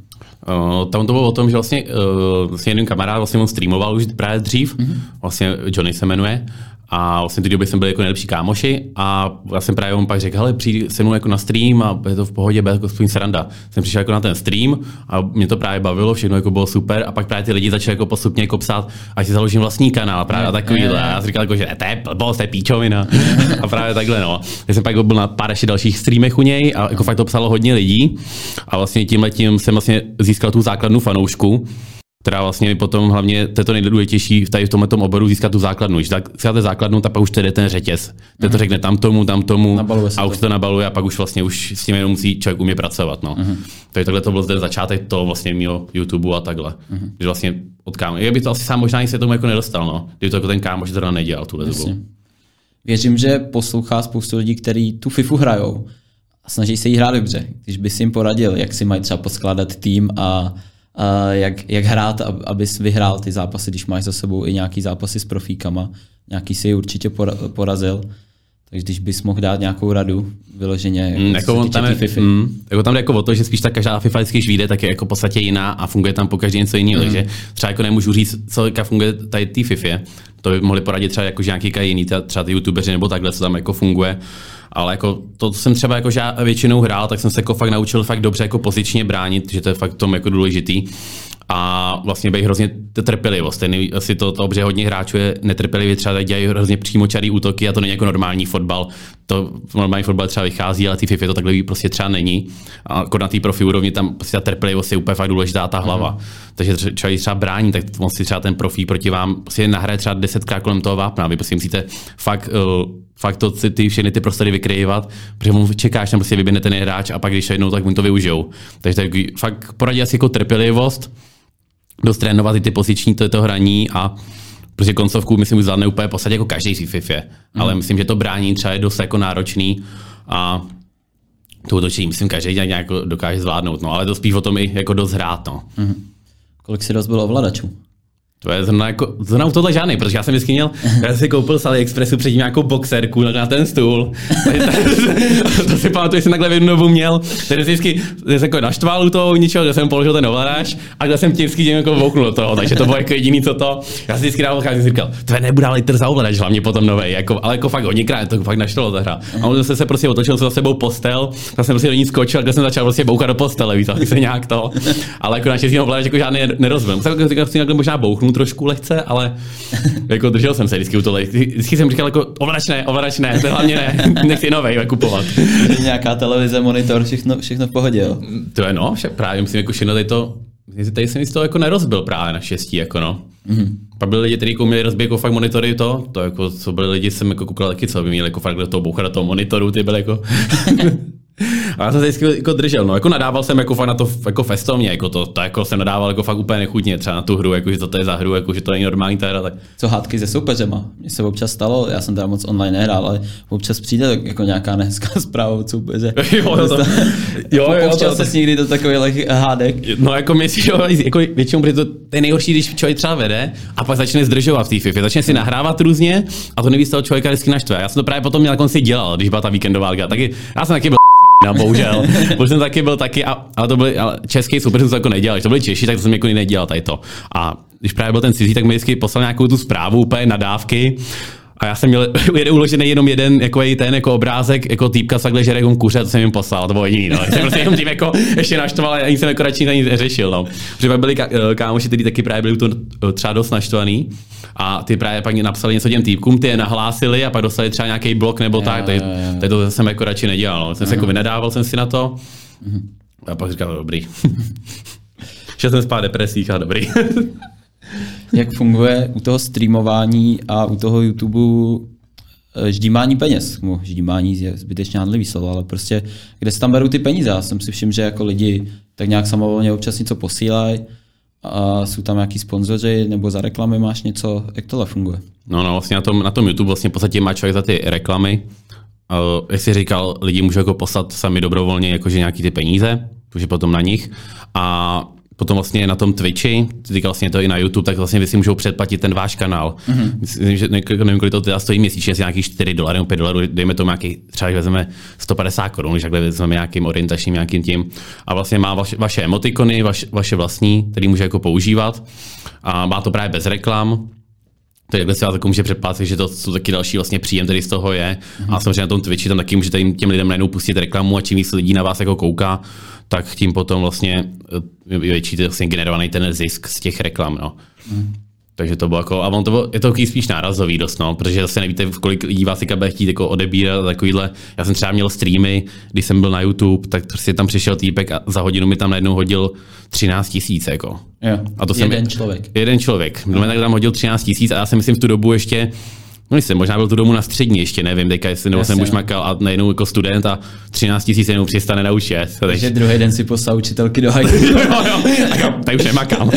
Uh, tam to bylo o tom, že vlastně, uh, vlastně jeden kamarád vlastně on streamoval už právě dřív, mm-hmm. vlastně Johnny se jmenuje, a vlastně ty doby jsme byli jako nejlepší kámoši a já jsem právě on pak řekl, hele, přijď se mnou jako na stream a je to v pohodě, bude jako svůj sranda. Jsem přišel jako na ten stream a mě to právě bavilo, všechno jako bylo super a pak právě ty lidi začali jako postupně jako psát, ať si založím vlastní kanál právě a takovýhle. A já jsem říkal, jako, že to je blbost, to je píčovina. a právě takhle, no. Já jsem pak jako byl na pár ještě dalších streamech u něj a jako fakt to psalo hodně lidí a vlastně tím letím jsem vlastně získal tu základnu fanoušku která vlastně potom hlavně, to je to nejdůležitější tady v tomto oboru získat tu základnu. Když tak získáte základnu, tak pak už jde ten řetěz. Ten to mhm. řekne tam tomu, tam tomu a už to. nabaluje a pak už vlastně už s tím jenom musí člověk umět pracovat. No. Uh-huh. Takže takhle to byl ten začátek toho vlastně mého YouTube a takhle. Uh-huh. Že vlastně od kámo. Já bych to asi sám možná se tomu jako nedostal, no. Kdyby to jako ten kámoš zrovna nedělal tuhle dobu. Věřím, že poslouchá spoustu lidí, kteří tu FIFU hrajou a snaží se jí hrát dobře. Když bys jim poradil, jak si mají třeba poskládat tým a jak, jak hrát, abys vyhrál ty zápasy, když máš za sebou i nějaký zápasy s profíkama. Nějaký si určitě porazil. Takže když bys mohl dát nějakou radu vyloženě, jako, mm, jako tam je, FIFA. Mm, jako tam jde jako o to, že spíš ta každá FIFA když vyjde, tak je jako v podstatě jiná a funguje tam po každý něco jiného. Mm. Takže třeba jako nemůžu říct, co funguje tady té FIFA. To by mohli poradit třeba jako nějaký jiný, třeba ty youtubeři nebo takhle, co tam jako funguje. Ale jako to, co jsem třeba jako že většinou hrál, tak jsem se jako fakt naučil fakt dobře jako pozičně bránit, že to je fakt tom jako důležitý a vlastně být hrozně trpělivost. Ten, asi to, to obře hodně hráčů je netrpělivý, třeba dělají hrozně přímočarý útoky a to není jako normální fotbal. To normální fotbal třeba vychází, ale ty FIFA to takhle prostě třeba není. A jako na té profi úrovni tam prostě ta trpělivost je úplně fakt důležitá ta hlava. Mm. Takže třeba, třeba brání, tak on si třeba ten profí proti vám prostě nahraje třeba desetkrát kolem toho vápna. Vy prostě musíte fakt uh, fakt to, ty všechny ty prostory vykrývat, protože mu čekáš, tam prostě vyběhne ten hráč a pak když jednou, tak mu to využijou. Takže tak fakt poradí asi jako trpělivost, dost trénovat i ty poziční to, to hraní a protože koncovku myslím zvládne úplně v podstatě jako každý si FIFA, mm. ale myslím, že to brání třeba je dost jako náročný a to útočení, myslím, každý nějak dokáže zvládnout, no, ale to spíš o tom i jako dost hrát, no. Mm. Kolik si rozbil ovladačů? To je zrovna, jako, zrovna u tohle žádný, protože já jsem vždycky měl, já si koupil z AliExpressu předtím nějakou boxerku na ten stůl. to si pamatuju, že jsem takhle v jednu měl, takže jsem vždycky jsem jako naštval u toho ničeho, že jsem položil ten ovladač a že jsem tím jako vouknul do toho, takže to bylo jako jediný, co to. Já jsem vždycky dával, jsem říkal, to je nebude litr za ovladač, hlavně potom nový, jako, ale jako fakt hodněkrát, to fakt naštvalo ta hra. A on se, prostě otočil za sebou postel, tak jsem prostě do ní skočil, a jsem začal prostě boukat do postele, víš, se nějak to. Ale jako naštěstí ovladač jako žádný nerozbil. Jsem jako možná bouchnu trošku lehce, ale jako držel jsem se vždycky u toho. Vždycky jsem říkal jako ovladač ne, ovladač ne, to hlavně ne, nechci novej kupovat. Nějaká televize, monitor, všechno, všechno v pohodě, jo? To je no, však právě musím jako všechno tady to, tady jsem z toho jako nerozbil právě na štěstí, jako no. Mm-hmm. Pak byli lidi, kteří uměli rozbít jako fakt monitory to, to jako, co byli lidi, jsem jako koukal taky, co by měli jako fakt do toho bouchat do toho monitoru, ty byly jako A já jsem se vždycky jako držel, no, jako nadával jsem jako fakt na to jako festovně, jako to, to jako jsem nadával jako fakt úplně nechutně třeba na tu hru, jako že to, to je za hru, jako že to není normální ta hra. Tak. Co hádky se soupeřema? Mně se občas stalo, já jsem teda moc online nehrál, ale občas přijde jako nějaká nehezká zpráva od soupeře. jo, jo, to, jo, jo, občas to, se někdy do takových hádek. No jako myslím, že jako většinou, protože to, to je nejhorší, když člověk třeba vede a pak začne zdržovat v té FIFA, začne si nahrávat různě a to neví z toho člověka vždycky naštve. Já jsem to právě potom měl na konci dělal, když byla ta víkendová liga. Taky, já jsem taky byl No, bohužel. Už jsem taky byl taky, a, ale to byly, ale český super jsem to jako nedělal. Když to byli Češi, tak to jsem jako nedělal tady to. A když právě byl ten cizí, tak mi vždycky poslal nějakou tu zprávu, úplně nadávky. A já jsem měl jeden uložený jenom jeden jako ten jako obrázek, jako týpka s takhle žere kuře, to jsem jim poslal, to bylo jediný. No. Jsem prostě jenom tím jako ještě naštval, ani jsem jako radši nic neřešil. No. Protože pak byli eh, kámoši, kteří taky právě byli to eh, třeba dost naštvaný a ty právě pak napsali něco těm týpkům, ty je nahlásili a pak dostali třeba nějaký blok nebo tak, tak, tak to jsem jako radši nedělal. No. Jsem se jako vynadával jsem si na to a pak říkal, dobrý. Šel jsem spát depresích a dobrý. Jak funguje u toho streamování a u toho YouTube eh, ždímání peněz. No, ždímání je zbytečně handlivý slovo, ale prostě kde se tam berou ty peníze. Já jsem si všiml, že jako lidi tak nějak samovolně občas něco posílají a jsou tam nějaký sponzoři nebo za reklamy máš něco, jak tohle funguje? No, no vlastně na tom, na tom YouTube vlastně v podstatě má člověk za ty reklamy. Uh, jak jsi říkal, lidi můžou jako poslat sami dobrovolně jakože nějaký ty peníze, protože potom na nich. A potom vlastně na tom Twitchi, ty vlastně to i na YouTube, tak vlastně vy si můžou předplatit ten váš kanál. Mm-hmm. Myslím, že nevím, kolik to teda stojí měsíčně, asi nějakých 4 dolarů nebo 5 dolarů, dejme tomu nějaký, třeba vezmeme 150 korun, když takhle vezmeme nějakým orientačním nějakým tím. A vlastně má vaše, vaše emotikony, vaše, vaše vlastní, který může jako používat. A má to právě bez reklam, to je se vás jako může předplácet, že to jsou taky další vlastně příjem, který z toho je. Mm-hmm. A samozřejmě na tom Twitchi tam taky můžete jim, těm lidem najednou pustit reklamu a čím víc lidí na vás jako kouká, tak tím potom vlastně eh, větší vlastně generovaný ten zisk z těch reklam. No. Mm. Takže to bylo jako, a on to bylo, je to takový spíš nárazový dost, no, protože zase nevíte, v kolik lidí vás teďka bude chtít jako odebírat takovýhle. Já jsem třeba měl streamy, když jsem byl na YouTube, tak prostě tam přišel týpek a za hodinu mi tam najednou hodil 13 tisíc, jako. Jo, a to jeden jsem, člověk. Jeden člověk. No. tak tam hodil 13 tisíc a já si myslím v tu dobu ještě No jsem možná byl tu domu na střední ještě, nevím, teďka jestli nebo jsem už no. makal a najednou jako student a 13 tisíc jenom přistane na uši. Takže druhý den si poslal učitelky do hajku. jo, jo, tak tady už nemakám.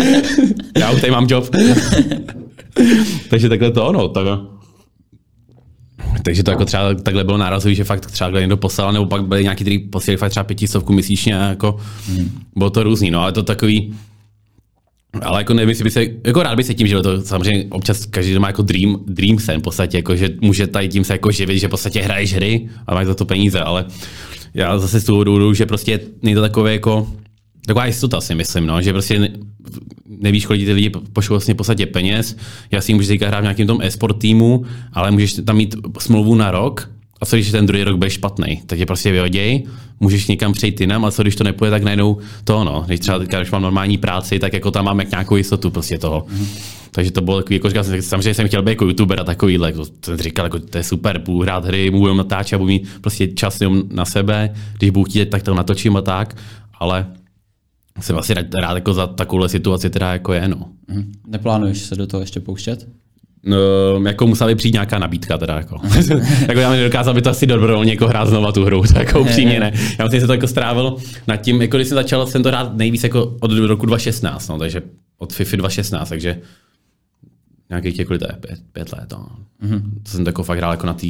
Já už tady mám job. Takže takhle to ono, tak takže to jako třeba takhle bylo nárazový, že fakt třeba někdo poslal, nebo pak byly nějaký, který posílali fakt třeba pětistovku měsíčně, jako hmm. bylo to různý, no ale to takový, ale jako nevím, by se, jako rád by se tím žil, to samozřejmě občas každý má jako dream, dream sen v podstatě, jako že může tady tím se jako živit, že v podstatě hraješ hry a máš za to peníze, ale já zase z toho důvodu, že prostě není to takové jako, taková jistota si myslím, no, že prostě nevíš, kolik ty lidi pošlou vlastně v podstatě peněz. Já si můžu teďka hrát v nějakém tom e-sport týmu, ale můžeš tam mít smlouvu na rok co když ten druhý rok bude špatný, tak tě prostě vyhoděj, můžeš někam přejít jinam, a co když to nepůjde, tak najednou to ono. Když třeba když mám normální práci, tak jako tam mám jak nějakou jistotu prostě toho. Mm. Takže to bylo takový, jako říkal jsem, samozřejmě jsem chtěl být jako youtuber a takovýhle, jako, jsem říkal, jako, to je super, budu hrát hry, budu natáčet, budu mít prostě čas jenom na sebe, když budu chtít, tak to natočím a tak, ale jsem asi rád, rád jako za takovouhle situaci, která jako je, no. Mm. Neplánuješ se do toho ještě pouštět? No, jako musela by přijít nějaká nabídka teda jako. jako já mi dokázal by to asi dobrovolně jako hrát znova tu hru, to jako upřímně ne. Já myslím, že jsem to jako strávil nad tím, jako když jsem začal, jsem to hrát nejvíc jako od roku 2016, no, takže od FIFA 2016, takže nějakých těch kolik to je, pět, pět let. No. Mm-hmm. To jsem to jako fakt hrál jako na té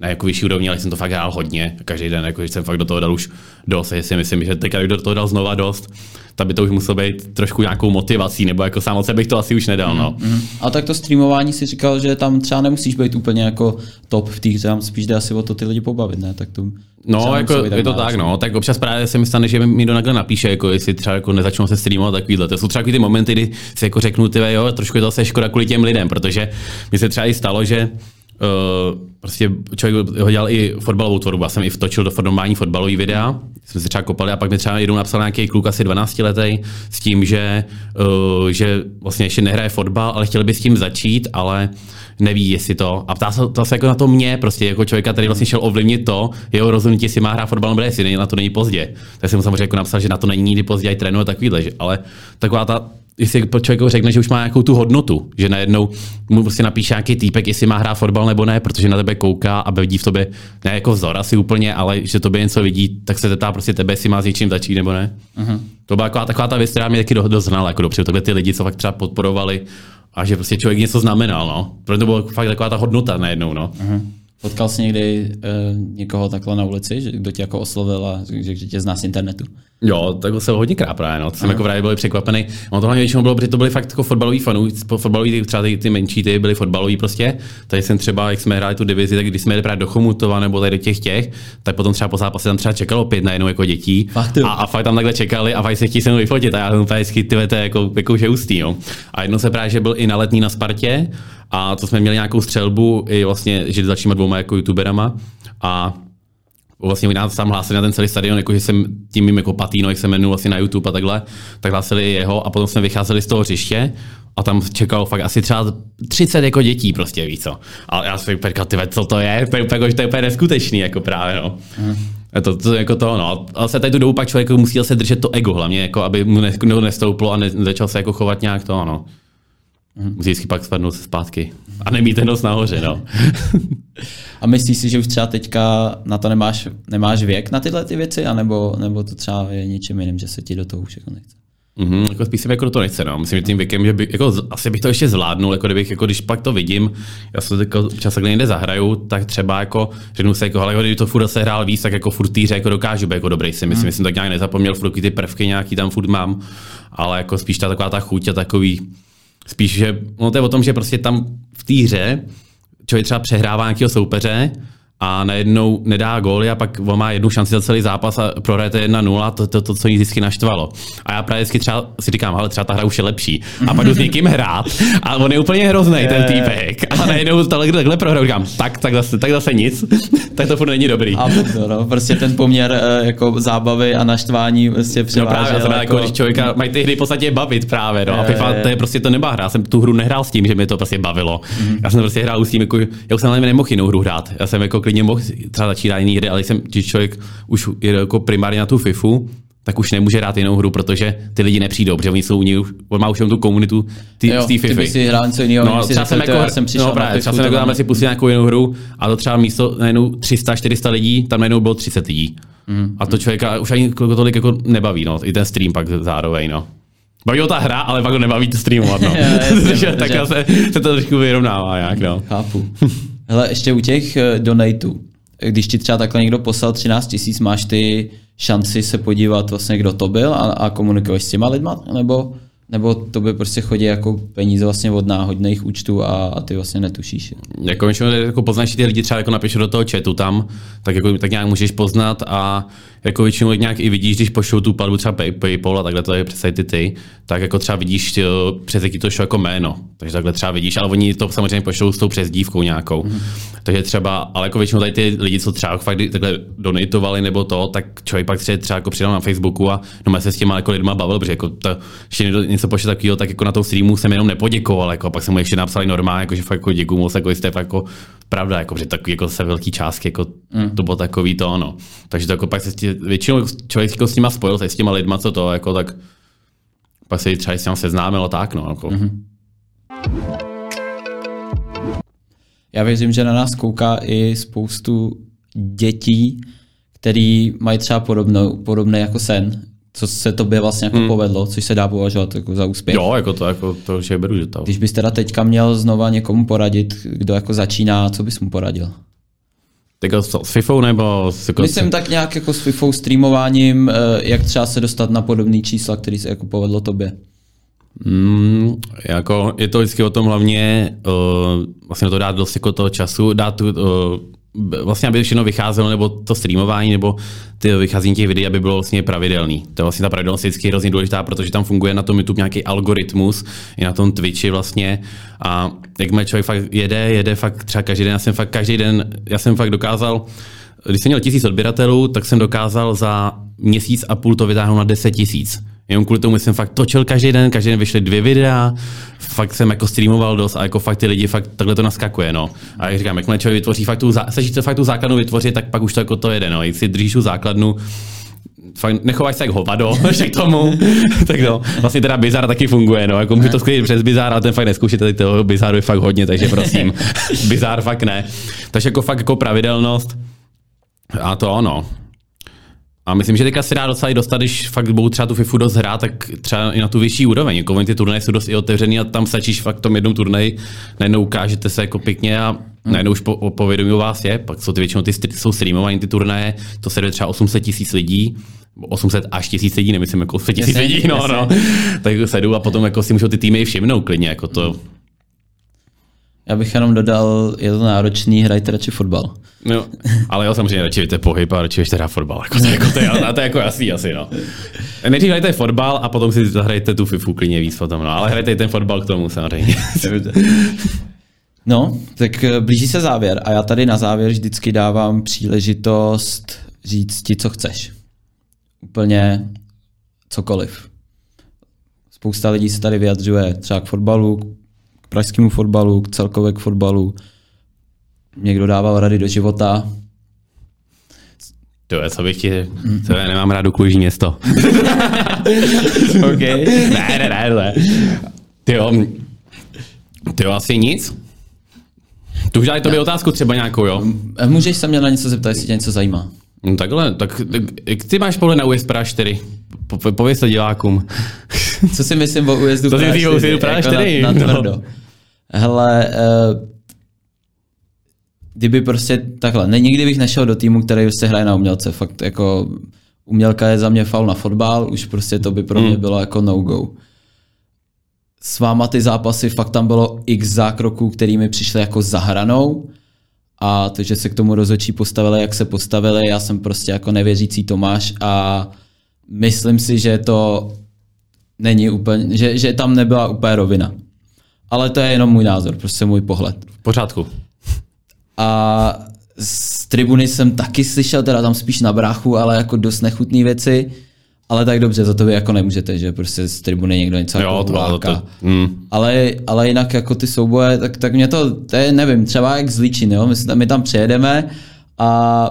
na jako vyšší úrovni, ale jsem to fakt hrál hodně. Každý den, jako, jsem fakt do toho dal už dost. Si myslím, že teď, do toho dal znova dost, tak by to už muselo být trošku nějakou motivací, nebo jako sám od sebe bych to asi už nedal. No. Mm-hmm. A tak to streamování si říkal, že tam třeba nemusíš být úplně jako top v té hře, tam spíš jde asi o to ty lidi pobavit, ne? Tak to No, jako, je to tak, no. Tak občas právě se mi stane, že mi do nagle napíše, jako jestli třeba jako nezačnou se streamovat takovýhle. To jsou třeba ty momenty, kdy si jako řeknu, ty jo, trošku je to zase škoda kvůli těm lidem, protože mi se třeba i stalo, že Uh, prostě člověk ho dělal i fotbalovou tvorbu. Já jsem i vtočil do formování fotbalový videa, jsme se třeba kopali a pak mi třeba jednou napsal nějaký kluk asi 12 letý s tím, že, uh, že vlastně ještě nehraje fotbal, ale chtěl by s tím začít, ale neví, jestli to. A ptá se to se jako na to mě, prostě jako člověka, který vlastně šel ovlivnit to, jeho rozhodnutí, jestli má hrát fotbal nebo jestli na to není pozdě. Tak jsem mu samozřejmě jako napsal, že na to není nikdy pozdě, i trénuje takovýhle, že, ale taková ta jestli člověk řekne, že už má nějakou tu hodnotu, že najednou mu prostě napíše nějaký týpek, jestli má hrát fotbal nebo ne, protože na tebe kouká a vidí v tobě, ne jako vzor asi úplně, ale že tobě něco vidí, tak se zeptá prostě tebe, jestli má s něčím začít nebo ne. Uh-huh. To byla taková, taková ta věc, která mě taky dost znala, jako dobře, tebe ty lidi, co fakt třeba podporovali a že prostě člověk něco znamenal, no. Protože to byla fakt taková ta hodnota najednou, no. Uh-huh. Potkal jsi někdy uh, někoho takhle na ulici, že kdo tě jako oslovil a že, že tě zná z internetu? Jo, tak se hodněkrát právě, no. To jsem jako právě byl překvapený. On to hlavně většinou bylo, protože to byly fakt jako fotbalový fanů, fotbaloví, třeba ty, ty menší, ty byly fotbaloví prostě. Tady jsem třeba, jak jsme hráli tu divizi, tak když jsme jeli právě do Chomutova nebo tady do těch těch, tak potom třeba po zápase tam třeba čekalo pět na jako dětí. Fakt, a, a, fakt tam takhle čekali a fakt se chtěli se mnou vyfotit a já jsem úplně vždycky, ty to je jako, jako že ústý, jo. A jedno se právě, že byl i na letní na Spartě a to jsme měli nějakou střelbu i vlastně, že začínáme dvouma jako youtuberama a vlastně nás tam hlásili na ten celý stadion, jako že jsem tím mým jako Patino, jak se jmenuje vlastně na YouTube a takhle, tak hlásili jeho a potom jsme vycházeli z toho hřiště a tam čekalo fakt asi třeba 30 jako dětí prostě, víc co. A já jsem říkal, ty co to je? To je, úplně, to je úplně neskutečný, jako právě, no. Mm. To, to, jako to, no. Ale se tady tu dobu pak člověk musí se držet to ego hlavně, jako aby mu nestouplo a ne, začal se jako chovat nějak to, no. Mm. Musí vždycky pak spadnout zpátky. A nemít ten nos nahoře, no. a myslíš si, že už třeba teďka na to nemáš, nemáš věk na tyhle ty věci, anebo, nebo to třeba je něčím jiným, že se ti do toho už jako nechce? Mm-hmm, jako spíš si jako do toho nechce, no. Myslím, že tím věkem, že by, jako, asi bych to ještě zvládnul, jako kdybych, jako když pak to vidím, já se jako čas takhle někde zahraju, tak třeba jako řeknu se, jako, ale jako, kdyby to furt se hrál víc, tak jako furt týře, jako dokážu být jako dobrý si myslím, mm. jsem tak nějak nezapomněl, furt ty prvky nějaký tam furt mám, ale jako spíš ta taková ta chuť a takový, Spíš, že no to je o tom, že prostě tam v té hře člověk třeba přehrává nějakého soupeře, a najednou nedá góly a pak on má jednu šanci za celý zápas a prohrajete 1-0, to, to, to, co jí vždycky naštvalo. A já právě vždycky třeba si říkám, ale třeba ta hra už je lepší. A pak jdu s někým hrát a on je úplně hrozný, ten týpek. A najednou takhle, takhle prohraju, říkám, tak, tak zase, tak zase nic, tak to furt není dobrý. A to, no, prostě ten poměr eh, jako zábavy a naštvání prostě převážel. No právě, jako... jako... když člověka mají ty hry v podstatě bavit právě, no. Je, a FIFA, to je prostě to nebyla hra. Já jsem tu hru nehrál s tím, že mě to prostě bavilo. Mm-hmm. Já jsem prostě hrál s tím, jako, já už jsem nemohl jinou hru hrát. Já jsem jako klidně mohl třeba začít jiný hry, ale jsem, když člověk už je jako primárně na tu FIFU, tak už nemůže hrát jinou hru, protože ty lidi nepřijdou, protože oni jsou u ní, on má už tu komunitu ty, z té FIFA. Ty si hrál něco jiného, no, třeba jsem, jako, já jsem přišel no, právě, třeba jsem jako tam si pustit nějakou jinou hru a to třeba místo najednou 300-400 lidí, tam najednou bylo 30 lidí. Mm. A to člověka už ani tolik jako nebaví, no, i ten stream pak zároveň, no. Baví ho ta hra, ale pak ho nebaví to streamovat, no. tak se, se to trošku vyrovnává nějak, no. Chápu. Hele, ještě u těch uh, donatů, když ti třeba takhle někdo poslal 13 tisíc, máš ty šanci se podívat vlastně, kdo to byl a, a komunikuješ s těma lidma, nebo Nebo to by prostě chodí jako peníze vlastně od náhodných účtů a, a ty vlastně netušíš. Jako většinou jako poznáš ty lidi třeba jako napíšu do toho chatu tam, tak, jako, tak nějak můžeš poznat a jako většinou nějak i vidíš, když pošlou tu platbu třeba pay, PayPal a takhle to je přesně ty ty, tak jako třeba vidíš přes jaký to šlo jako jméno. Takže takhle třeba vidíš, ale oni to samozřejmě pošlou s tou přezdívkou nějakou. Mm. Takže třeba, ale jako většinou tady ty lidi, co třeba fakt takhle donatovali nebo to, tak člověk pak třeba, třeba jako přidal na Facebooku a no se s těma jako lidma bavil, protože jako to, ještě něco pošle takového, tak jako na tom streamu jsem jenom nepoděkoval, jako a pak jsem mu ještě napsal normálně, jako, že fakt jako děkuju moc, jako jste fakt jako pravda, jako, že takový jako se velký částky, jako mm. to bylo takový to, ono. Takže to jako pak se tě, většinou člověk jako s nima spojil, se s těma lidma, co to, jako tak pak se třeba s těma seznámil tak, no. Jako. Mm-hmm. Já věřím, že na nás kouká i spoustu dětí, který mají třeba podobnou, podobný jako sen, co se tobě vlastně jako hmm. povedlo, což se dá považovat jako za úspěch. Jo, jako to, jako to že beru, že to. Když bys teda teďka měl znova někomu poradit, kdo jako začíná, co bys mu poradil? Tak s FIFou nebo s jako Myslím tak nějak jako s FIFou streamováním, eh, jak třeba se dostat na podobný čísla, který se jako povedlo tobě. Mm, jako je to vždycky o tom hlavně uh, vlastně to dát dost jako toho času, dát tu, uh, vlastně, aby všechno vycházelo, nebo to streamování, nebo ty vycházení těch videí, aby bylo vlastně pravidelný. To je vlastně ta pravidelnost je vždycky hrozně důležitá, protože tam funguje na tom YouTube nějaký algoritmus, i na tom Twitchi vlastně. A jak člověk fakt jede, jede fakt třeba každý den, já jsem fakt každý den, já jsem fakt dokázal, když jsem měl tisíc odběratelů, tak jsem dokázal za měsíc a půl to vytáhnout na 10 tisíc. Jenom kvůli tomu jsem fakt točil každý den, každý den vyšly dvě videa, fakt jsem jako streamoval dost a jako fakt ty lidi fakt takhle to naskakuje, no. A jak říkám, jakmile člověk vytvoří fakt tu, snaží se fakt tu základnu vytvořit, tak pak už to jako to jede, no. Když si držíš tu základnu, fakt nechovaj se jak hovado, že k tomu. tak no, vlastně teda Bizar taky funguje, no, jako můžu to sklidit přes Bizar, ale ten fakt neskoušíte, toho Bizaru je fakt hodně, takže prosím, Bizar fakt ne. Takže jako fakt jako pravidelnost a to ono. A myslím, že teďka se dá docela dostat, když fakt budou třeba tu FIFU dost hrát, tak třeba i na tu vyšší úroveň. Jako ty turnaje jsou dost i otevřený a tam stačíš fakt v tom jednom turnaji, najednou ukážete se jako pěkně a najednou už po, povědomí u vás je. Pak jsou ty většinou ty jsou streamované ty turnaje, to se třeba 800 tisíc lidí, 800 až tisíc lidí, nemyslím jako 800 tisíc lidí, no, no. Tak se jdu a potom jako si můžou ty týmy všimnout klidně, jako to, já bych jenom dodal, je to náročný, hrajte radši fotbal. No, ale jo, samozřejmě radši víte pohyb a radši víte fotbal. Jako to, jako, to, je, to je jako jasný asi, no. Nejdřív hrajte fotbal a potom si zahrajte tu FIFU klidně víc potom, no. Ale hrajte ten fotbal k tomu samozřejmě. no, tak eh, blíží se závěr a já tady na závěr vždycky dávám příležitost říct ti, co chceš. Úplně cokoliv. Spousta lidí se tady vyjadřuje třeba k fotbalu, k pražskému fotbalu, k celkově k fotbalu. Někdo dával rady do života. To je, co bych ti, to je, nemám rádu kůží město. OK. ne, ne, ne, ne. Ty jo, ty jo, asi nic. Tu už dali tobě otázku třeba nějakou, jo? Můžeš se mě na něco zeptat, jestli tě něco zajímá. No takhle, tak, tak ty máš pohled na US 4? Po, pověz to divákům. Co si myslím o újezdu Praha 4? Co si o Praha 4? Jako na, na tvrdo. No. Hele, uh, kdyby prostě takhle, ne, nikdy bych nešel do týmu, který se prostě hraje na umělce. Fakt jako umělka je za mě faul na fotbal, už prostě to by pro mě hmm. bylo jako no-go. S váma ty zápasy, fakt tam bylo x zákroků, který mi přišly jako za hranou a to, že se k tomu rozhodčí postavili, jak se postavili, já jsem prostě jako nevěřící Tomáš a myslím si, že to není úplně, že, že tam nebyla úplně rovina. Ale to je jenom můj názor, prostě můj pohled. V pořádku. A z tribuny jsem taky slyšel, teda tam spíš na bráchu, ale jako dost nechutné věci. Ale tak dobře, za to vy jako nemůžete, že prostě z tribuny někdo něco jo, jako to, to, mm. ale, ale jinak jako ty souboje, tak, tak mě to, to je, nevím, třeba jak zlíčin, jo, my, my tam přijedeme a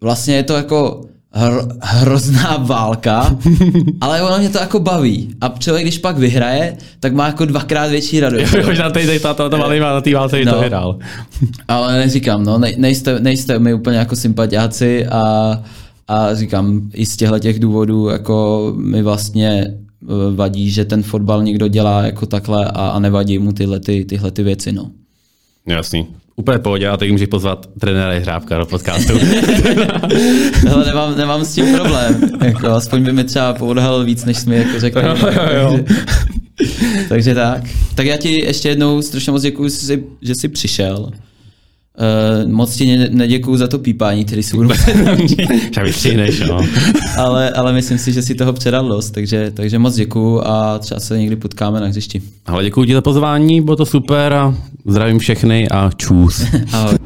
vlastně je to jako hr, hrozná válka, ale ono mě to jako baví. A člověk, když pak vyhraje, tak má jako dvakrát větší radost. Možná teď to, to, to malý na té válce no, to vyhrál. ale neříkám, no, ne, nejste, nejste mi úplně jako sympatiáci a, a říkám, i z těchto těch důvodů jako mi vlastně e, vadí, že ten fotbal někdo dělá jako takhle a, a nevadí mu tyhle, ty, tyhle ty věci. No. Jasný. Úplně pohodě, a teď můžeš pozvat trenéra Hřávka do podcastu. Ale nemám, nemám s tím problém. Jako, aspoň by mi třeba poodhalil víc, než jsi mi jako řekl. Jo, jo, jo. Takže tak. Tak já ti ještě jednou strašně moc děkuji, že jsi přišel. Uh, moc ti ne- neděkuju za to pípání, který si budu Však no. ale, ale myslím si, že si toho předal dost, takže, takže moc děkuju a třeba se někdy potkáme na hřišti. Ale děkuji ti za pozvání, bylo to super a zdravím všechny a čus. Ahoj.